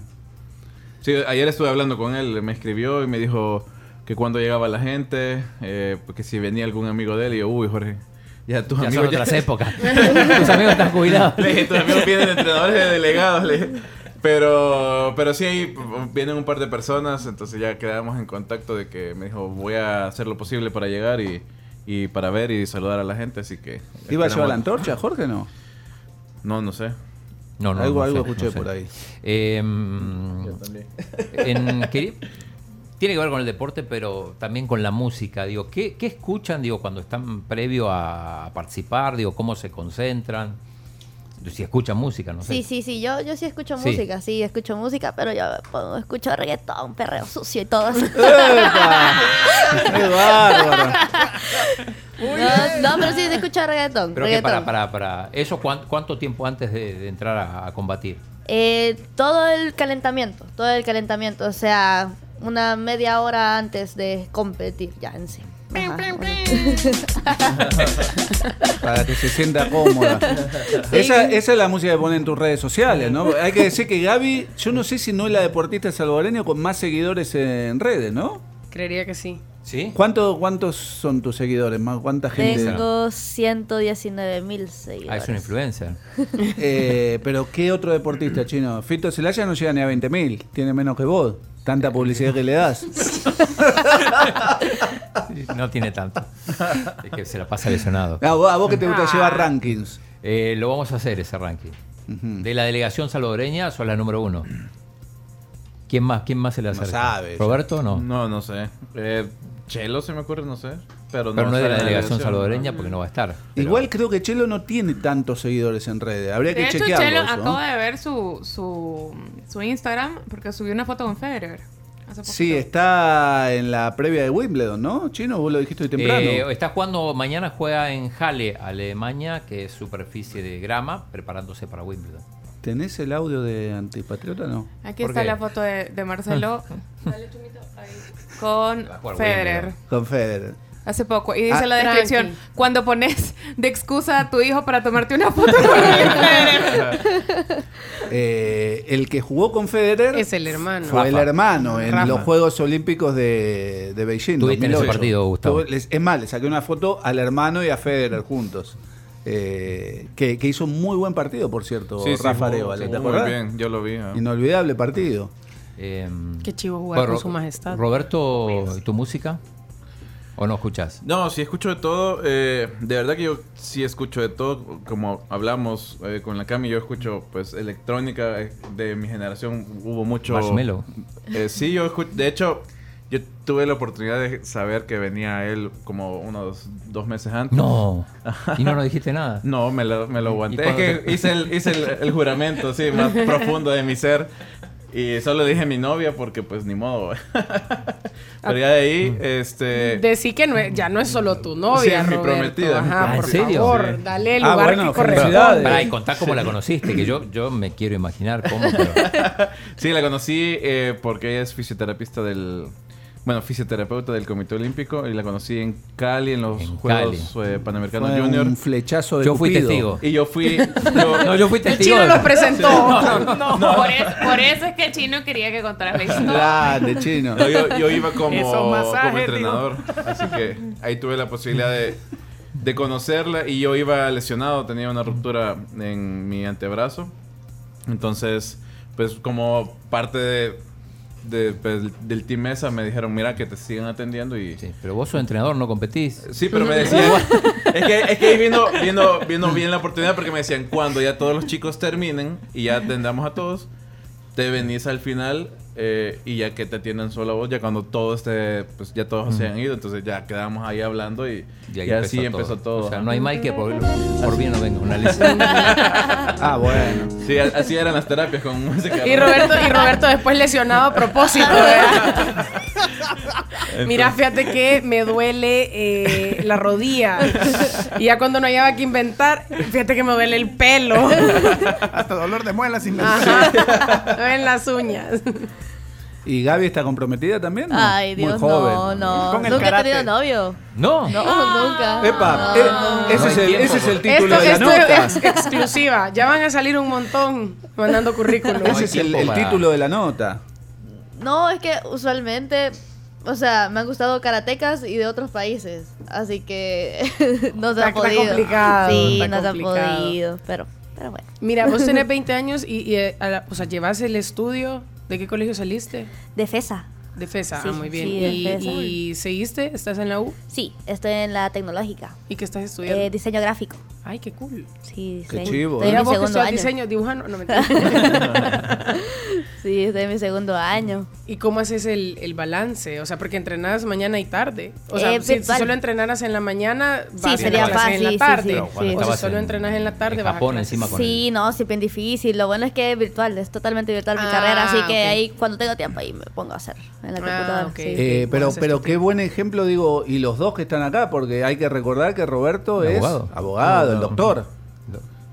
Sí, ayer estuve hablando con él, me escribió y me dijo que cuando llegaba la gente, eh, que si venía algún amigo de él, y yo, uy, Jorge, ya tus Ya son amigos otras [laughs] épocas. Tus amigos están jubilados. Le tus amigos vienen de entrenadores de delegados, le. Pero, pero sí, ahí vienen un par de personas, entonces ya quedamos en contacto de que me dijo, voy a hacer lo posible para llegar y, y para ver y saludar a la gente, así que... ¿Iba a llevar la antorcha, Jorge, no? No, no sé. No, no, algo no algo sé, escuché no sé. por ahí. Eh, en- quería- tiene que ver con el deporte, pero también con la música. Digo, ¿qué, qué escuchan digo, cuando están previo a participar? Digo, ¿Cómo se concentran? Si escuchan música, no sé. Sí, sí, sí, yo, yo sí escucho Sí. música, sí, escucho música, pero yo pongo- escucho reggaetón, perreo sucio y todo eso. [laughs] ¡Qué bárbaro! No, no, pero sí, sí escucho reggaetón. Pero que reggaetón. para, para, para eso, ¿cuán- ¿cuánto tiempo antes de, de entrar a, a combatir? Eh, todo el calentamiento, todo el calentamiento, o sea, una media hora antes de competir ya en sí. Ajá, [laughs] Para que se sienta cómoda. Esa, esa es la música que pone en tus redes sociales, ¿no? Hay que decir que Gaby, yo no sé si no es la deportista salvadoreña con más seguidores en redes, ¿no? Creería que sí. ¿Sí? ¿Cuánto, ¿Cuántos son tus seguidores? ¿Más ¿Cuánta gente? Tengo 119 mil Ah, seguidores. es una influencer. Eh, pero ¿qué otro deportista chino? Fito Celaya no llega ni a 20.000, tiene menos que vos. Tanta publicidad que le das. No tiene tanto. Es que se la pasa lesionado. A vos, a vos que te gusta Ah. llevar rankings. Eh, lo vamos a hacer ese ranking. De la delegación salvadoreña, sos la número uno. ¿Quién más? ¿Quién más se le No acerca? sabe. ¿Roberto no? No, no sé. Eh, Chelo se me ocurre, no sé. Pero, Pero no es de la delegación salvadoreña porque no va a estar. Pero- Igual creo que Chelo no tiene tantos seguidores en redes. Habría De que hecho, chequearlo. Chelo, ¿no? acabo de ver su, su, su Instagram porque subió una foto con Federer. hace Sí, está en la previa de Wimbledon, ¿no? Chino, vos lo dijiste hoy temprano. Eh, está jugando, mañana juega en Halle, Alemania, que es superficie de grama, preparándose para Wimbledon. ¿Tenés el audio de Antipatriota no? Aquí ¿Por está qué? la foto de, de Marcelo [laughs] Dale, Chumito, ahí. con Federer. Wimbledon. Con Federer. Hace poco. Y dice Ah, la descripción, tranqui. cuando pones de excusa a tu hijo para tomarte una foto con Federer. [laughs] Eh, el que jugó con Federer Es el hermano. fue el hermano en Rafa. los Juegos Olímpicos de, de Beijing. Tuviste en ese 2008. partido, Gustavo. Es más, le saqué una foto al hermano y a Federer juntos. Eh, que, que hizo un muy buen partido, por cierto, Sí, Rafa Arevalo, sí, ¿te muy bien, yo lo vi. Inolvidable partido. Eh, Qué chivo jugar bueno, con su majestad. Roberto, ¿y tu música? ¿O no escuchás? No, sí escucho de todo. eh, de verdad que yo sí escucho de todo. Como hablamos eh, con la Cami, yo escucho pues electrónica eh, de mi generación. Hubo mucho... Marshmello. Eh, sí, yo escucho... De hecho, yo tuve la oportunidad de saber que venía él como unos dos meses antes. No. [laughs] ¿Y no nos dijiste nada? No, me lo, me lo aguanté. ¿Y Es que hice, el, hice el, el juramento, sí, más [laughs] profundo de mi ser. Y solo dije a mi novia porque pues ni modo. [laughs] Pero ya de ahí, este... Decí que no es- ya no es solo tu novia, Sí, mi Roberto. prometida, Ajá, prometida. por ¿En serio? favor, Sí. dale el Ah, lugar bueno, que corresponde. Pará, y contá cómo la conociste, que yo, yo me quiero imaginar cómo, pero... [laughs] Sí, la conocí eh, porque ella es fisioterapista del... Bueno, fisioterapeuta del Comité Olímpico y la conocí en Cali en los En Juegos eh, Panamericanos Junior. un flechazo de Yo fui Cupido. testigo. Y yo fui... [laughs] yo- No, yo fui El testigo. chino de- lo presentó. Por, eso, por eso es que Chino quería que contaras la historia. Grande, chino. No, yo, yo iba como, Esos masajes, como entrenador. Así que ahí tuve la posibilidad de, de conocerla. Y yo iba lesionado, tenía una ruptura en mi antebrazo. Entonces, pues como parte de, de- pues, del Team Mesa me dijeron, mira, que te sigan atendiendo y... Sí, pero vos sos entrenador, no competís. Sí, pero me decían. [laughs] es que, es que ahí viendo, viendo, viendo bien la oportunidad porque me decían, cuando ya todos los chicos terminen y ya atendamos a todos, te venís al final eh, y ya que te atiendan solo a vos, ya cuando todo esté, pues ya todos se han ido, entonces ya quedamos ahí hablando y, Y ahí y así empezó todo. O sea, no hay mal que por, por bien no venga una lesión. [laughs] Ah, bueno. Sí, así eran las terapias con música. Y Roberto, y Roberto después lesionado a propósito. [laughs] ¿verdad? Mira, fíjate que me duele eh, la rodilla. Y ya cuando no hallaba que inventar, fíjate que me duele el pelo. Hasta dolor de muelas. Me duelen las uñas. ¿Y Gaby está comprometida también? no? Ay, Muy Dios, joven. no, no. Con el Nunca he karate. tenido novio. No. No, nunca. Epa, No, eh, no. ese, es el, ese es el título Esto, de la esto nota. es exclusiva. Ya van a salir un montón mandando currículum. Ese es el, título de la nota. No, es que usualmente, o sea, me han gustado karatecas y de otros países. Así que [laughs] no se Está- ha está podido. complicado, Sí, está no se ha podido. Pero, pero bueno. Mira, vos tenés [laughs] 20 años y, y, eh, a la- o sea, llevas el estudio. ¿De qué colegio saliste? Defesa. De FESA, Sí, ah, muy bien. sí, y, de FESA. y seguiste? ¿Estás en la U? Sí, estoy en la tecnológica. ¿Y qué estás estudiando? Eh, diseño gráfico. Ay, qué cool. Sí, Qué diseño. chivo, en mi vos que segundo estudias año. diseño, dibujando. No, mentira. [laughs] Sí, estoy en mi segundo año. ¿Y cómo haces el, el balance? O sea, porque entrenas mañana y tarde. O sea, Eh, si, si solo entrenaras en la mañana, vas Sí, a sería en fácil, la sí, tarde. sí, Pero sí. O si solo en- entrenas en la tarde, en vas a Japón clases. encima con Sí, no, sí, bien difícil. Lo bueno es que es virtual, es totalmente virtual mi Ah, carrera. Así que ok. ahí, cuando tengo tiempo, ahí me pongo a hacer en la Ah, computadora. ok. sí. Eh, ¿cómo pero pero qué buen ejemplo, digo, y los dos que están acá, porque hay que recordar que Roberto es Abogado. abogado, el doctor.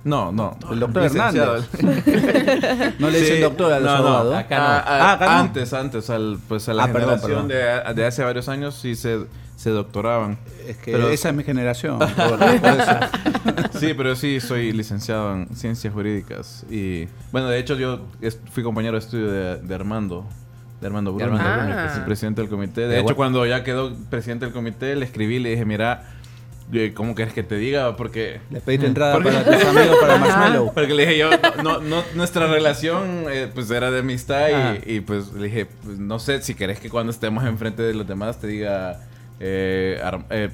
No, no. El doctor Licenciado. Hernández. [laughs] No le dicen Sí, doctor a los no, no. abogados. Acá no. Ah, ah, Ah, acá no. Antes, antes, al, pues a la Ah, perdón, generación De, de hace varios años sí se, se doctoraban. Es que Pero- esa es mi generación. [laughs] Roberto, por eso. Sí, pero sí soy licenciado en ciencias jurídicas. Y bueno, de hecho yo fui compañero de estudio de, de Armando. De Armando De Bruno, Armando Bruno, que es el ah. presidente del comité. De Pero hecho, cuando ya quedó presidente del comité, le escribí y le dije, mira, ¿cómo quieres que te diga? Porque Le pediste entrada ¿Por qué? para tus amigos para [laughs] Marshmallow. Porque le dije yo, no, no, nuestra relación eh, pues era de amistad y, y, pues le dije, pues, no sé si querés que cuando estemos enfrente de los demás te diga eh, Ar- eh,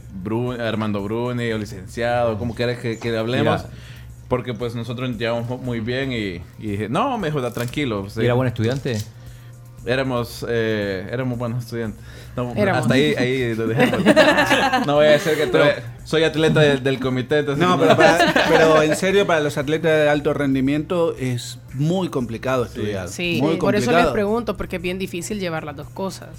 Armando Bruni o licenciado, ¿cómo querés que, que hablemos? Mira. Porque pues nosotros nos llevamos muy bien y, y dije, no, me dijo, "da tranquilo. pues, ¿Era eh, buen estudiante? Éramos, eh, éramos buenos estudiantes. No, Éramos. Hasta ahí, ahí lo dejamos. [laughs] No voy a decir que soy atleta del, del comité. entonces No, pero, para- [laughs] pero en serio, para los atletas de alto rendimiento es muy complicado estudiar. Sí, muy por eso les pregunto, porque es bien difícil llevar las dos cosas.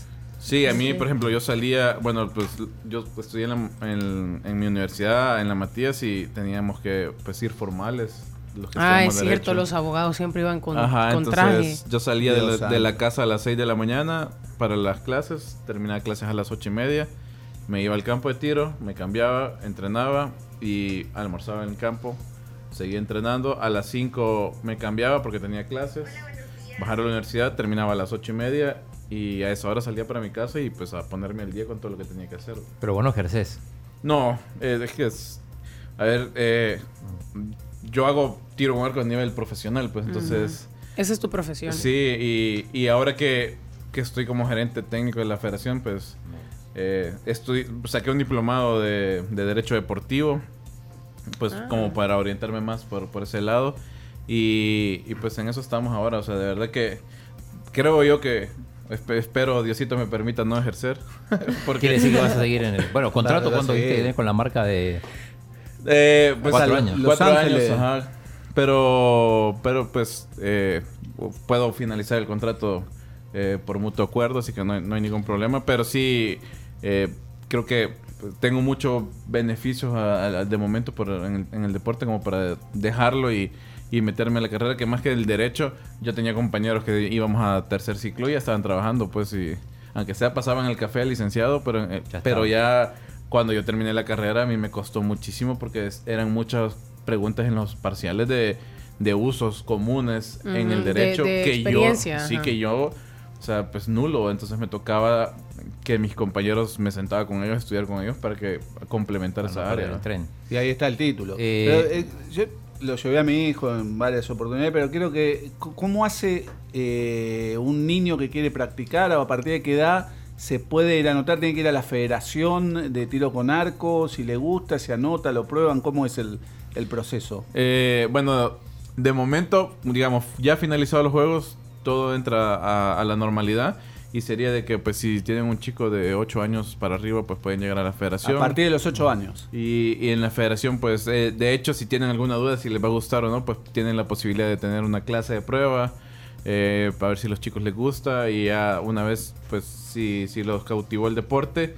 Sí, a mí, por ejemplo, yo salía, bueno, pues yo estudié en, la- en- en mi universidad, en la Matías, y teníamos que pues ir formales. Los que Ah, es cierto, Derecho. los abogados siempre iban con, Ajá, con traje. entonces yo salía de la, de la santo. casa a las 6 de la mañana para las clases, terminaba clases a las 8 y media, me iba al campo de tiro, me cambiaba, entrenaba y almorzaba en el campo, seguía entrenando, a las 5 me cambiaba porque tenía clases, bajar a la universidad, terminaba a las 8 y media y a esa hora salía para mi casa y pues a ponerme al día con todo lo que tenía que hacer. Pero vos no ejercés. No, eh, es que es. A ver, eh, yo hago tiro con arco a nivel profesional, pues entonces. Esa es tu profesión. Sí, y, y ahora que, que estoy como gerente técnico de la federación, pues eh, saqué un diplomado de, de Derecho Deportivo, pues Ah. como para orientarme más por, por ese lado. Y, y pues en eso estamos ahora, o sea, de verdad que creo yo que espe- espero Diosito me permita no ejercer. [laughs] porque Quiere decir que vas a [laughs] seguir en el... Bueno, contrato, Claro, ¿cuánto tenés con la marca de...? Eh, pues, Cuatro a- años. Los Cuatro Ángeles. años, ajá. Pero, pero pues eh, puedo finalizar el contrato eh, por mutuo acuerdo, así que no hay, no hay ningún problema. Pero sí, eh, creo que tengo muchos beneficios a- a- de momento por, en, el, en el deporte como para dejarlo y, y meterme a la carrera, que más que el derecho, yo tenía compañeros que íbamos a tercer ciclo y ya estaban trabajando, pues, y aunque sea pasaban el café al licenciado, pero, eh, Ya pero ya cuando yo terminé la carrera a mí me costó muchísimo porque es- eran muchas preguntas en los parciales de, de usos comunes en el de- derecho de que yo sí que yo o sea pues nulo entonces me tocaba que mis compañeros me sentaba con ellos a estudiar con ellos para que complementar esa área el tren. Y ahí está el título. Eh, Pero, eh, yo lo llevé a mi hijo en varias oportunidades, pero creo que, ¿cómo hace eh, un niño que quiere practicar o a partir de qué edad se puede ir a anotar? ¿Tiene que ir a la federación de tiro con arco? Si le gusta, se anota, lo prueban, ¿cómo es el, el proceso? Eh, bueno, de momento, digamos, ya finalizados los juegos, todo entra a, a la normalidad. Y sería de que, pues, si tienen un chico de 8 años para arriba, pues pueden llegar a la federación. A partir de los 8 años. Y, y en la federación, pues, eh, de hecho, si tienen alguna duda si les va a gustar o no, pues tienen la posibilidad de tener una clase de prueba eh, para ver si a los chicos les gusta. Y ya una vez, pues, si, si los cautivó el deporte,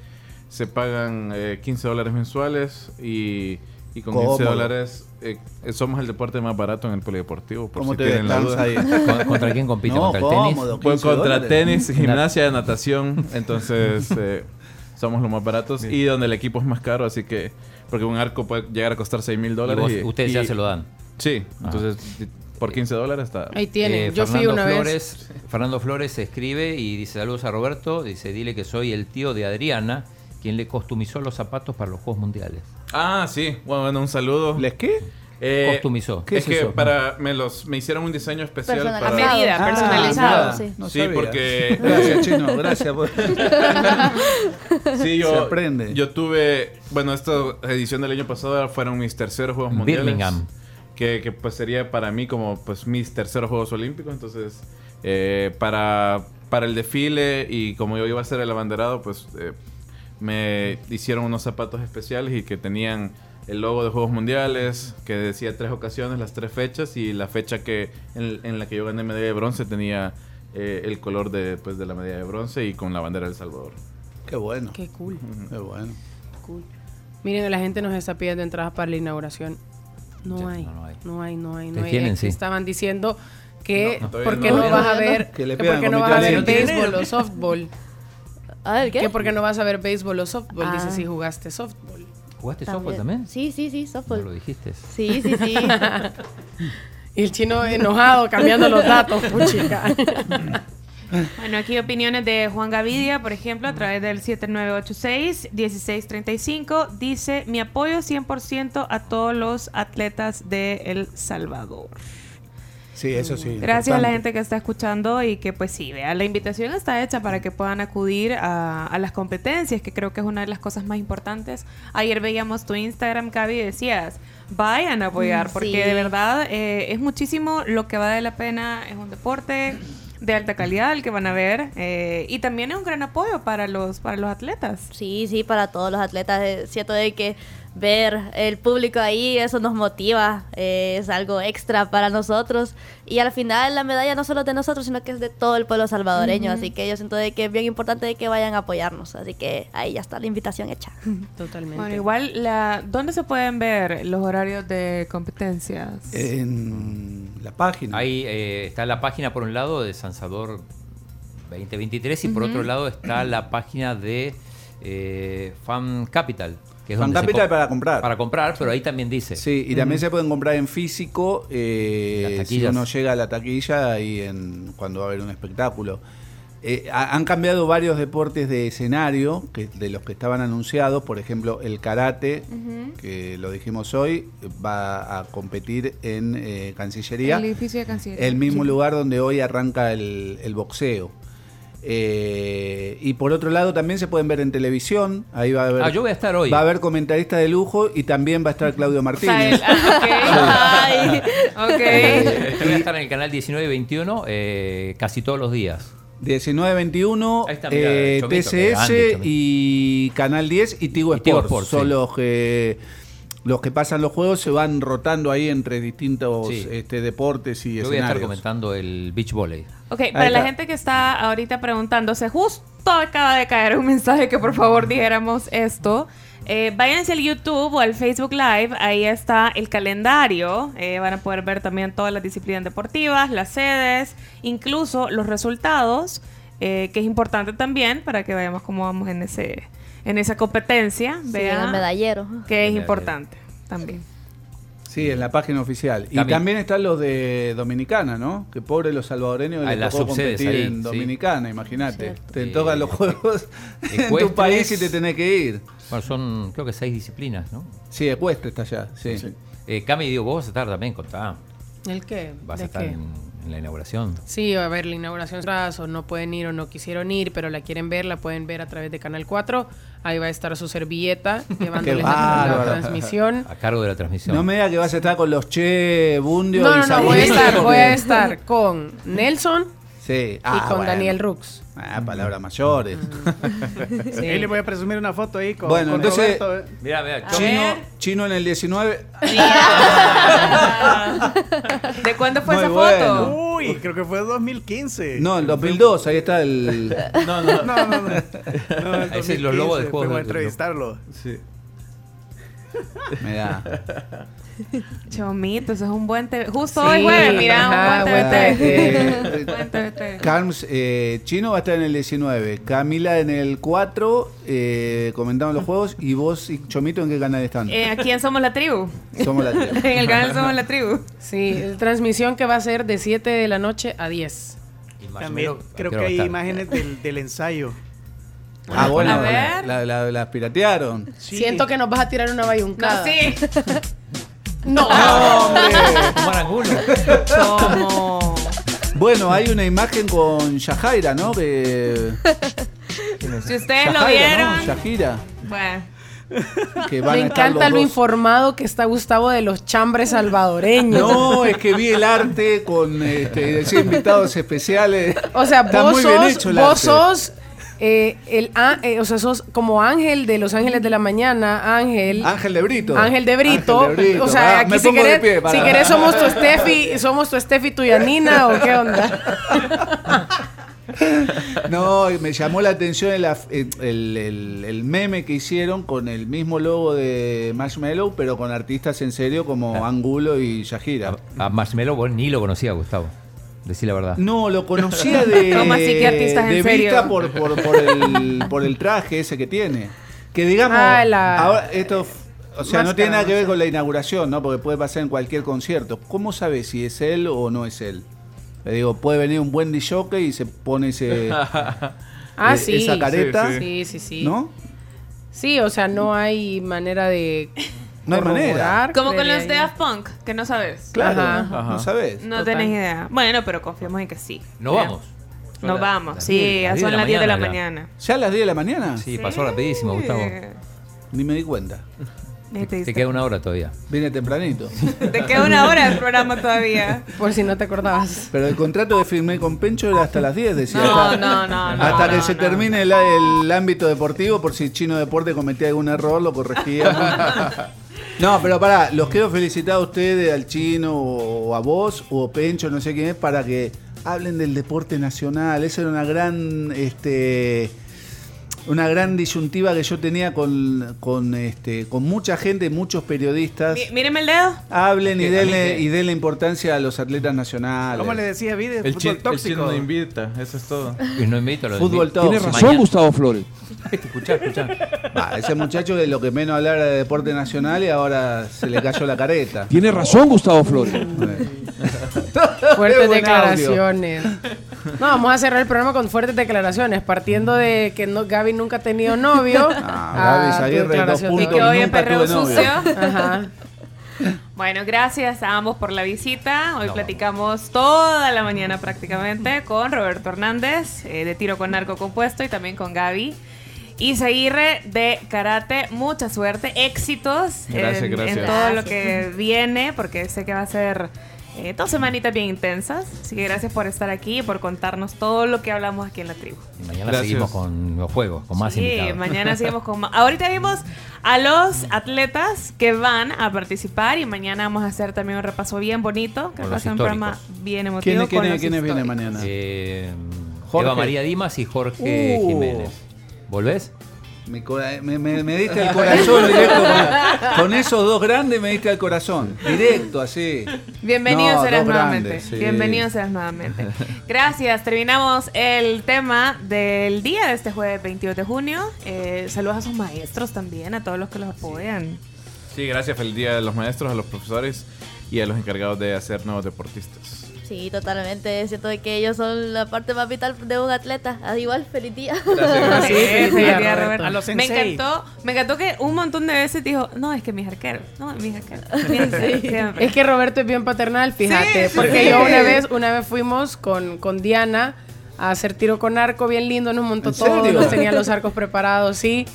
se pagan eh, 15 dólares mensuales y, y con 15 Cómodo. dólares eh, somos el deporte más barato en el polideportivo. Por ¿Cómo si te tienen la descansa duda. ahí? [laughs] ¿Con- ¿Contra quién compite? No, ¿Contra el tenis? Pues 15 contra dólares. tenis, gimnasia, natación, entonces [laughs] eh, somos los más baratos y donde el equipo es más caro, así que porque un arco puede llegar a costar 6 mil dólares. y- ustedes ya y- se lo dan. Sí, entonces di- por 15 dólares está. Ahí tienen. Eh, Yo fui Fernando una vez. Flores, Fernando Flores escribe y dice saludos a Roberto, dice dile que soy el tío de Adriana, quien le costumizó los zapatos para los Juegos Mundiales. Ah, sí, bueno, bueno, un saludo. ¿Les qué? Eh, Costumizó. ¿Qué es es que eso? para me los me hicieron un diseño especial A para medida, Ah, personalizado. sí. no Sí, sabía. porque- [laughs] Gracias, [laughs] Chino, gracias. por- [laughs] Sí, yo, Se aprende. yo tuve, bueno, esta edición del año pasado fueron mis terceros Juegos Mundiales. Birmingham. Que, que, pues sería para mí como pues mis terceros Juegos Olímpicos. Entonces, eh, para, para el desfile y como yo iba a ser el abanderado, pues eh, me hicieron unos zapatos especiales y que tenían el logo de Juegos Mundiales, que decía tres ocasiones, las tres fechas, y la fecha que en, en la que yo gané medalla de bronce tenía eh, el color de, pues, de la medalla de bronce y con la bandera de El Salvador. Qué bueno. Qué cool. Qué bueno. cool. Miren, la gente nos está pidiendo entradas para la inauguración. No, Ya, hay, no, hay. no hay, no hay, no hay. tienen, sí. Estaban diciendo que No, no, todavía ¿por qué no. no, vas a ver Que le que pidan por qué no vas a ver béisbol o softball? A ver, ¿qué? Que por qué no vas a ver béisbol o softball? Dice Ah. si jugaste softball. ¿Jugaste softball también? Sí, sí, sí, No softball. lo dijiste. Sí, sí, sí. [laughs] Y el chino enojado cambiando los datos, puchica. [laughs] [laughs] Bueno, aquí opiniones de Juan Gavidia, por ejemplo, a través del 7986-1635. Dice, mi apoyo 100% a todos los atletas de El Salvador. Sí, eso sí. Gracias a la importante. gente que está escuchando y que pues sí, vea, la invitación está hecha para que puedan acudir a, a las competencias, que creo que es una de las cosas más importantes. Ayer veíamos tu Instagram, Gaby, y decías, vayan a apoyar, Mm, porque sí. de verdad eh, es muchísimo lo que vale la pena, es un deporte de alta calidad el que van a ver eh, y también es un gran apoyo para los, para los atletas. Sí, sí, para todos los atletas. eh, Siento de que ver el público ahí, eso nos motiva, eh, es algo extra para nosotros. Y al final la medalla no solo es de nosotros, sino que es de todo el pueblo salvadoreño. Así que yo siento de que es bien importante de que vayan a apoyarnos. Así que ahí ya está la invitación hecha. [laughs] Totalmente. Bueno, igual, la, ¿dónde se pueden ver los horarios de competencias? En la página. Ahí eh, está la página por un lado de San Salvador 2023 y por otro lado está la página de eh, Fan Capital. Que es Fan donde se Capital para comprar. Para comprar, pero ahí también dice. Sí, y también se pueden comprar en físico eh, si uno llega a la taquilla y en, cuando va a haber un espectáculo. Eh, ha- han cambiado varios deportes de escenario que, de los que estaban anunciados, por ejemplo el karate, que lo dijimos hoy, va a competir en eh, Cancillería, El edificio de Cancillería. el mismo Sí. lugar donde hoy arranca el, el boxeo. Eh, y por otro lado también se pueden ver en televisión, ahí va a haber, Ah, yo voy a estar hoy. va a haber comentarista de lujo y también va a estar Claudio Martínez. Ah, ok. [laughs] Ay. Ok. Eh, yo voy a estar en el canal 19 y 21 eh, casi todos los días. 1921, Ahí está, mirá, eh, TCS y Canal 10 y Tigo Y Tigo Sports. Sports, Son sí. los que los que pasan los juegos se van rotando ahí entre distintos Sí. este, deportes y Yo voy a estar comentando el beach volley. Ok, para la gente que está ahorita preguntándose, justo acaba de caer un [laughs] mensaje que por favor dijéramos esto. Eh, váyanse al YouTube o al Facebook Live, ahí está el calendario. eh, van a poder ver también todas las disciplinas deportivas, las sedes, incluso los resultados, eh, que es importante también para que veamos cómo vamos en ese en esa competencia. Sí, vea, el medallero. que es Medallero. importante también. Sí, en la página oficial. Y También. están los de Dominicana, ¿no? Que pobres los salvadoreños Ah, les las tocó competir ahí, en sí. Dominicana, imagínate. Te Sí. tocan los juegos [laughs] en tu país y te tenés que ir. Bueno, son creo que seis disciplinas, ¿no? Sí, Ecuestre está allá, sí. Eh, Cami, digo, vos vas a estar también, contá. ¿El qué? Vas a ¿De estar qué? en, en la inauguración. Sí, a ver, la inauguración o no pueden ir o no quisieron ir, pero la quieren ver, la pueden ver a través de Canal 4. Ahí va a estar su servilleta [laughs] llevándoles la, la transmisión. A cargo de la transmisión. No me digas que vas a estar con los Che, Bundio No, y no, no, voy a estar, voy a [laughs] estar con Nelson Sí. y Ah, con bueno. Daniel Rux. Ah, palabras mayores. [laughs] Sí. Ahí le voy a presumir una foto ahí con, Bueno, con entonces- Roberto, eh. Mira, mira, Chino, chino en el 19. [laughs] ¿De cuándo fue Muy esa bueno. foto? Uy, creo que fue 2015. No, el 2002, ahí está el. No, no. No, [laughs] no, no. no el Ese es los lobos de 2015, juegos Fuimos a entrevistarlo. Sí. Mirá. [laughs] Chomito, eso es un buen TV. Justo Sí, hoy jueves, mira, ajá, un buen TV. [laughs] Eh, Buen TV. Carms, eh, Chino va a estar en el 19, Camila en el 4, eh, comentamos los juegos, y vos y Chomito en qué canal están. Eh, ¿A quién somos la tribu? Somos la tribu. [laughs] en el canal Somos la tribu. Sí, transmisión que va a ser de 7 de la noche a 10. Y más o También menos, ¿a creo que hay imágenes del, del ensayo. Ah, bueno, A ver. la, la- las piratearon. Sí. Siento que nos vas a tirar una No, bayuncada. sí. No. Marangulo. Como... Bueno, hay una imagen con Yajaira, ¿no? Que- Si ustedes lo vieron... ¿no? Yajira. Bueno, Que van Me a estar encanta lo dos. informado que está Gustavo de los chambres salvadoreños. No, es que vi el arte con este, decía, invitados especiales. O sea, Está vos muy bien hecho el vos arte. sos eh, el, eh, o sea, sos como Ángel de Los Ángeles de la Mañana, Ángel. Ángel de Brito. Ángel de Brito. Ángel de Brito. O sea, Pará, aquí si querés, pie, si querés somos tu Steffi, somos tu Steffi Tuyanina o qué onda. [laughs] No, me llamó la atención el, af- el, el- el meme que hicieron con el mismo logo de Marshmallow, pero con artistas en serio como Angulo y Yajira. A Marshmello vos ni lo conocía, Gustavo. Decí la verdad. No, lo conocía de, [laughs] ¿Cómo así que artistas en de serio? vista por, por, por el, por el traje ese que tiene. Que digamos, Ah, la- ahora esto, o sea, no tiene nada que ver con la inauguración, ¿no? Porque puede pasar en cualquier concierto. ¿Cómo sabes si es él o no es él? Le digo, puede venir un buen DJ y se pone ese, [laughs] Ah, eh, sí. esa careta, Sí, sí, sí. ¿no? Sí, o sea, no hay manera de. No hay manera. como con los de. Daft Punk, que no sabes. Claro, Ajá. no sabes. No Total. tenés idea. Bueno, pero confiamos en que sí. No vamos. Son Nos las- vamos, las sí, 10, ya las son las 10 de la mañana. ¿Ya a las 10 de la mañana? Sí, pasó rapidísimo, Gustavo. Ni me di cuenta. Te, [laughs] Te queda una hora todavía. Vine tempranito. Te queda una hora del programa todavía. Por si no te acordabas. Pero el contrato que firmé con Pencho era hasta las 10, decía. No, hasta, no, no, no, Hasta que no, se no. termine el, el ámbito deportivo, por si Chino Deporte cometía algún error, lo corregíamos. [laughs] no, pero pará, los quiero felicitar a ustedes, al Chino, o a vos, o Pencho, no sé quién es, para que hablen del deporte nacional. Esa era una gran... este una gran disyuntiva que yo tenía con, con, este, con mucha gente, muchos periodistas. Mí- Míreme el dedo. Hablen y ¿Qué? ¿A mí denle, y denle importancia a los atletas nacionales. ¿Cómo le decía Vide? El, Fútbol tóxico. chino no invita, eso es todo. Y no invito a los Fútbol tóxico. Tiene razón Mañana. Gustavo Flores. Escuchá, escuchá. Ah, ese muchacho de lo que menos hablar era de deporte nacional y ahora se le cayó la careta. Tiene razón Gustavo Flores. Fuertes declaraciones. No, vamos a cerrar el programa con fuertes declaraciones, partiendo de que no, Gaby nunca ha tenido novio. Ah, Gaby a tu Zaguirre, dos declaración de Y que hoy es perreo sucio. Ajá. Bueno, gracias a ambos por la visita. Hoy platicamos toda la mañana prácticamente con Roberto Hernández eh, de Tiro con Narco Compuesto y también con Gaby. Y Seguirre de Karate, mucha suerte, éxitos Gracias, en, gracias. en todo lo que viene, porque sé que va a ser eh, dos semanitas bien intensas. Así que gracias por estar aquí y por contarnos todo lo que hablamos aquí en la tribu. Y mañana Gracias. seguimos con los juegos, con más Sí, invitados. mañana [laughs] seguimos con más. Ahorita vimos a los atletas que van a participar y mañana vamos a hacer también un repaso bien bonito, que Con va a ser un programa bien emotivo. ¿Quiénes, vienen mañana? Eh, Jorge. Eva María Dimas y Jorge Uh. Jiménez. ¿Volvés? Me, me- me diste el corazón directo. Con, con esos dos grandes me diste el corazón. Directo, así. Bienvenidos No, nuevamente. grandes, sí. Bienvenidos serás nuevamente. Gracias. Terminamos el tema del día de este jueves 22 de junio. Eh, saludos a sus maestros también, a todos los que los apoyan. Sí, gracias. Feliz día a los maestros, a los profesores y a los encargados de hacer nuevos deportistas. Sí, totalmente. Siento de que ellos son la parte más vital de un atleta. Ah, igual, feliz día. Sí, feliz día, Roberto. Roberto. A los me encantó, me encantó que un montón de veces dijo, no, es que mis arqueros, no, mis arqueros. [laughs] mis [laughs] arqueros", siempre. Es que Roberto es bien paternal, fíjate. porque yo una vez, una vez fuimos con, con Diana a hacer tiro con arco, bien lindo, nos montó ¿En todo, serio? nos tenía los arcos preparados, sí.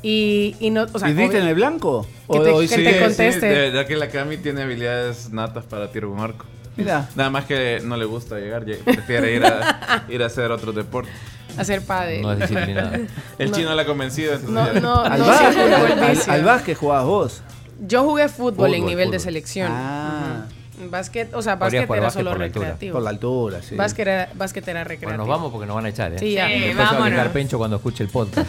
Y, y no, o sea, ¿Y diste en el blanco? Que ¿O te- hoy que sí? te conteste. de verdad que la Cami tiene habilidades natas para tiro con arco. Mira. [laughs] Nada más que no le gusta llegar, prefiere ir a, [laughs] ir a hacer otros deportes. hacer padre. No es disciplinado. [laughs] El No. chino la ha convencido. entonces No, no, Al, no, básquet, al, básquet jugabas vos. Yo jugué fútbol, en Fútbol, nivel de fútbol. selección. Ah, Ujú. Básquet, o sea, básquet era básquet solo por recreativo. por la altura, sí. Básquet era, básquet era recreativo. Bueno, nos vamos porque nos van a echar, ¿eh? Sí, ya. Sí, Después se va a vámonos. Pencho cuando escuche el podcast.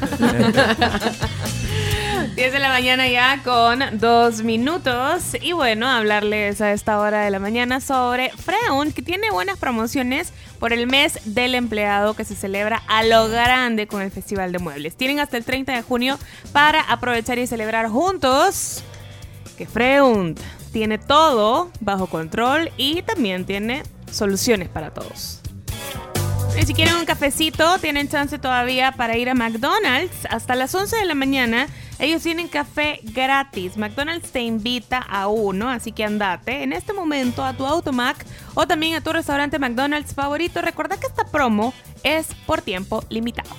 10 de la mañana ya con dos minutos. Y bueno, hablarles a esta hora de la mañana sobre Freun, que tiene buenas promociones por el mes del empleado que se celebra a lo grande con el Festival de Muebles. Tienen hasta el 30 de junio para aprovechar y celebrar juntos que Freund tiene todo bajo control y también tiene soluciones para todos. Y si quieren un cafecito, tienen chance todavía para ir a McDonald's. Hasta las 11 de la mañana, ellos tienen café gratis. McDonald's te invita a uno, así que andate en este momento a tu Automac o también a tu restaurante McDonald's favorito. Recuerda que esta promo es por tiempo limitado.